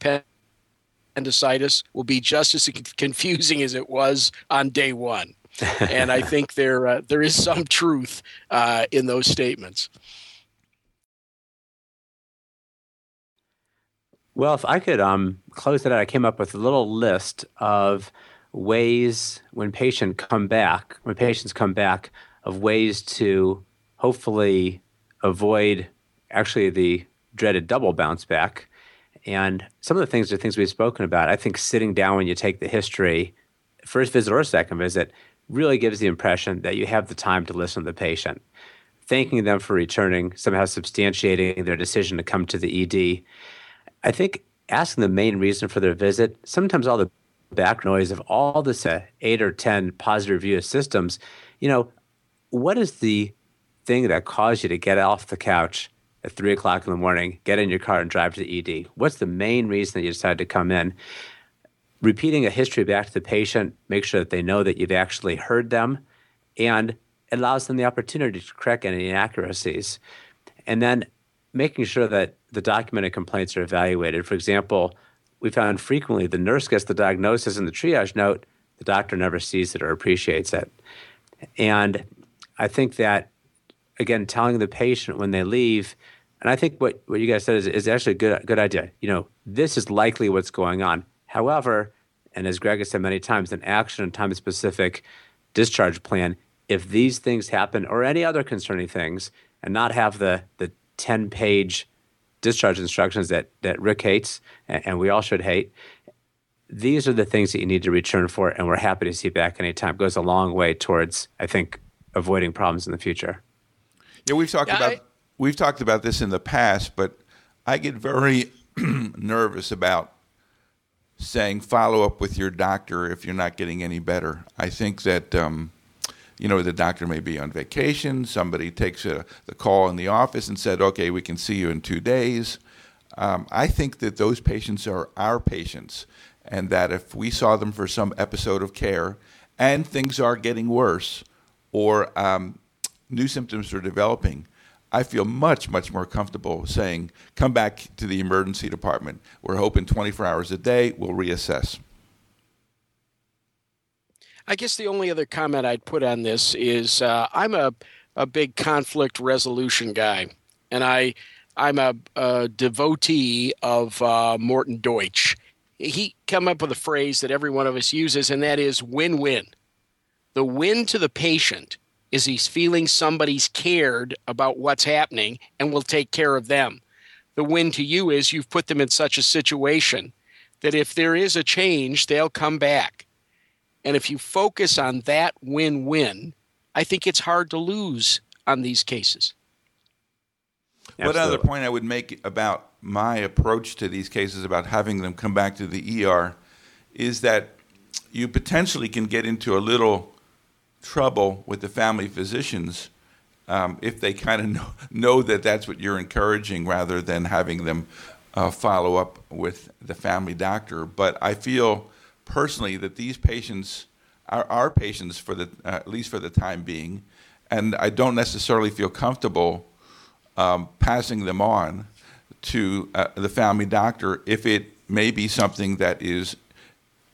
appendicitis will be just as *laughs* confusing as it was on day one. And I think there uh, there is some truth uh, in those statements. Well, if I could um, close it out, I came up with a little list of ways when patients come back, when patients come back, of ways to hopefully avoid actually the dreaded double bounce back. And some of the things are things we've spoken about. I think sitting down when you take the history, first visit or second visit, really gives the impression that you have the time to listen to the patient. Thanking them for returning, somehow substantiating their decision to come to the ED I think asking the main reason for their visit, sometimes all the back noise of all this uh, eight or 10 positive review systems, you know, what is the thing that caused you to get off the couch at three o'clock in the morning, get in your car and drive to the ED? What's the main reason that you decided to come in? Repeating a history back to the patient, make sure that they know that you've actually heard them and allows them the opportunity to correct any inaccuracies. And then making sure that the documented complaints are evaluated. For example, we found frequently the nurse gets the diagnosis in the triage note, the doctor never sees it or appreciates it. And I think that, again, telling the patient when they leave, and I think what, what you guys said is, is actually a good, good idea. You know, this is likely what's going on. However, and as Greg has said many times, an action and time specific discharge plan, if these things happen or any other concerning things, and not have the, the 10 page discharge instructions that, that Rick hates and, and, we all should hate. These are the things that you need to return for, and we're happy to see back anytime. It goes a long way towards, I think, avoiding problems in the future. Yeah, we've talked yeah, about I, we've talked about this in the past, but I get very *clears throat* nervous about saying follow up with your doctor if you're not getting any better. I think that um, you know, the doctor may be on vacation. Somebody takes a, the call in the office and said, okay, we can see you in two days. Um, I think that those patients are our patients, and that if we saw them for some episode of care and things are getting worse or um, new symptoms are developing, I feel much, much more comfortable saying, come back to the emergency department. We're open 24 hours a day. We'll reassess. I guess the only other comment I'd put on this is uh, I'm a, a big conflict resolution guy, and I I'm a, a devotee of uh, Morton Deutsch. He come up with a phrase that every one of us uses, and that is win-win. The win to the patient is he's feeling somebody's cared about what's happening and will take care of them. The win to you is you've put them in such a situation that if there is a change, they'll come back. And if you focus on that win win, I think it's hard to lose on these cases. What other point I would make about my approach to these cases about having them come back to the ER is that you potentially can get into a little trouble with the family physicians um, if they kind of *laughs* know, know, that that's what you're encouraging rather than having them uh, follow up with the family doctor. But I feel personally that these patients are our patients for the uh, at least for the time being, and I don't necessarily feel comfortable um, passing them on to uh, the family doctor if it may be something that is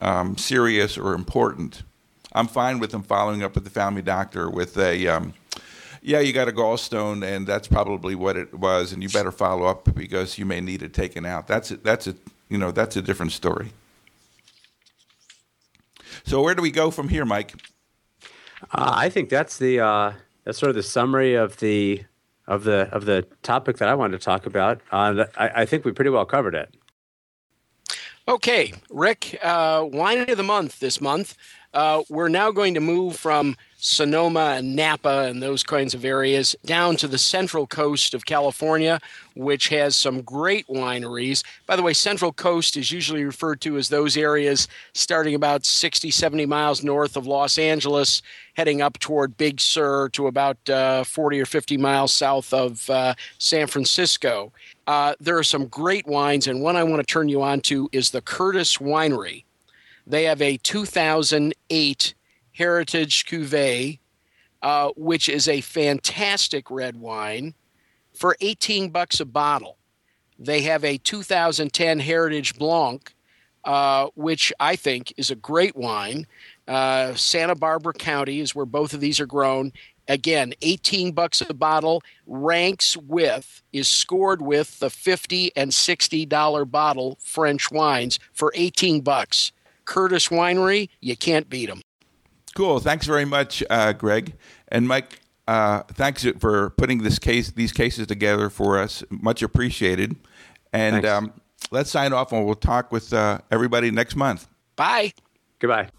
um, serious or important. I'm fine with them following up with the family doctor with a, um, yeah, you got a gallstone, and that's probably what it was, and you better follow up because you may need it taken out. That's a, that's a you know that's a different story. So where do we go from here, Mike? Uh, I think that's the uh, that's sort of the summary of the of the of the topic that I wanted to talk about. Uh, I, I, think we pretty well covered it. Okay, Rick, uh, wine of the month this month. Uh, we're now going to move from Sonoma and Napa and those kinds of areas down to the central coast of California, which has some great wineries. By the way, Central Coast is usually referred to as those areas starting about 60, 70 miles north of Los Angeles, heading up toward Big Sur to about uh, 40 or 50 miles south of uh, San Francisco. Uh, there are some great wines, and one I want to turn you on to is the Curtis Winery. They have a 2008 Heritage Cuvée, uh, which is a fantastic red wine for 18 bucks a bottle. They have a 2010 Heritage Blanc, uh, which I think is a great wine. Uh, Santa Barbara County is where both of these are grown. Again, 18 bucks a bottle, ranks with, is scored with the 50 and $60 bottle French wines for 18 bucks. Curtis Winery, you can't beat them. Cool. Thanks very much, uh, Greg and Mike. Uh, thanks for putting this case, these cases together for us. Much appreciated. And um, let's sign off, and we'll talk with uh, everybody next month. Bye. Goodbye.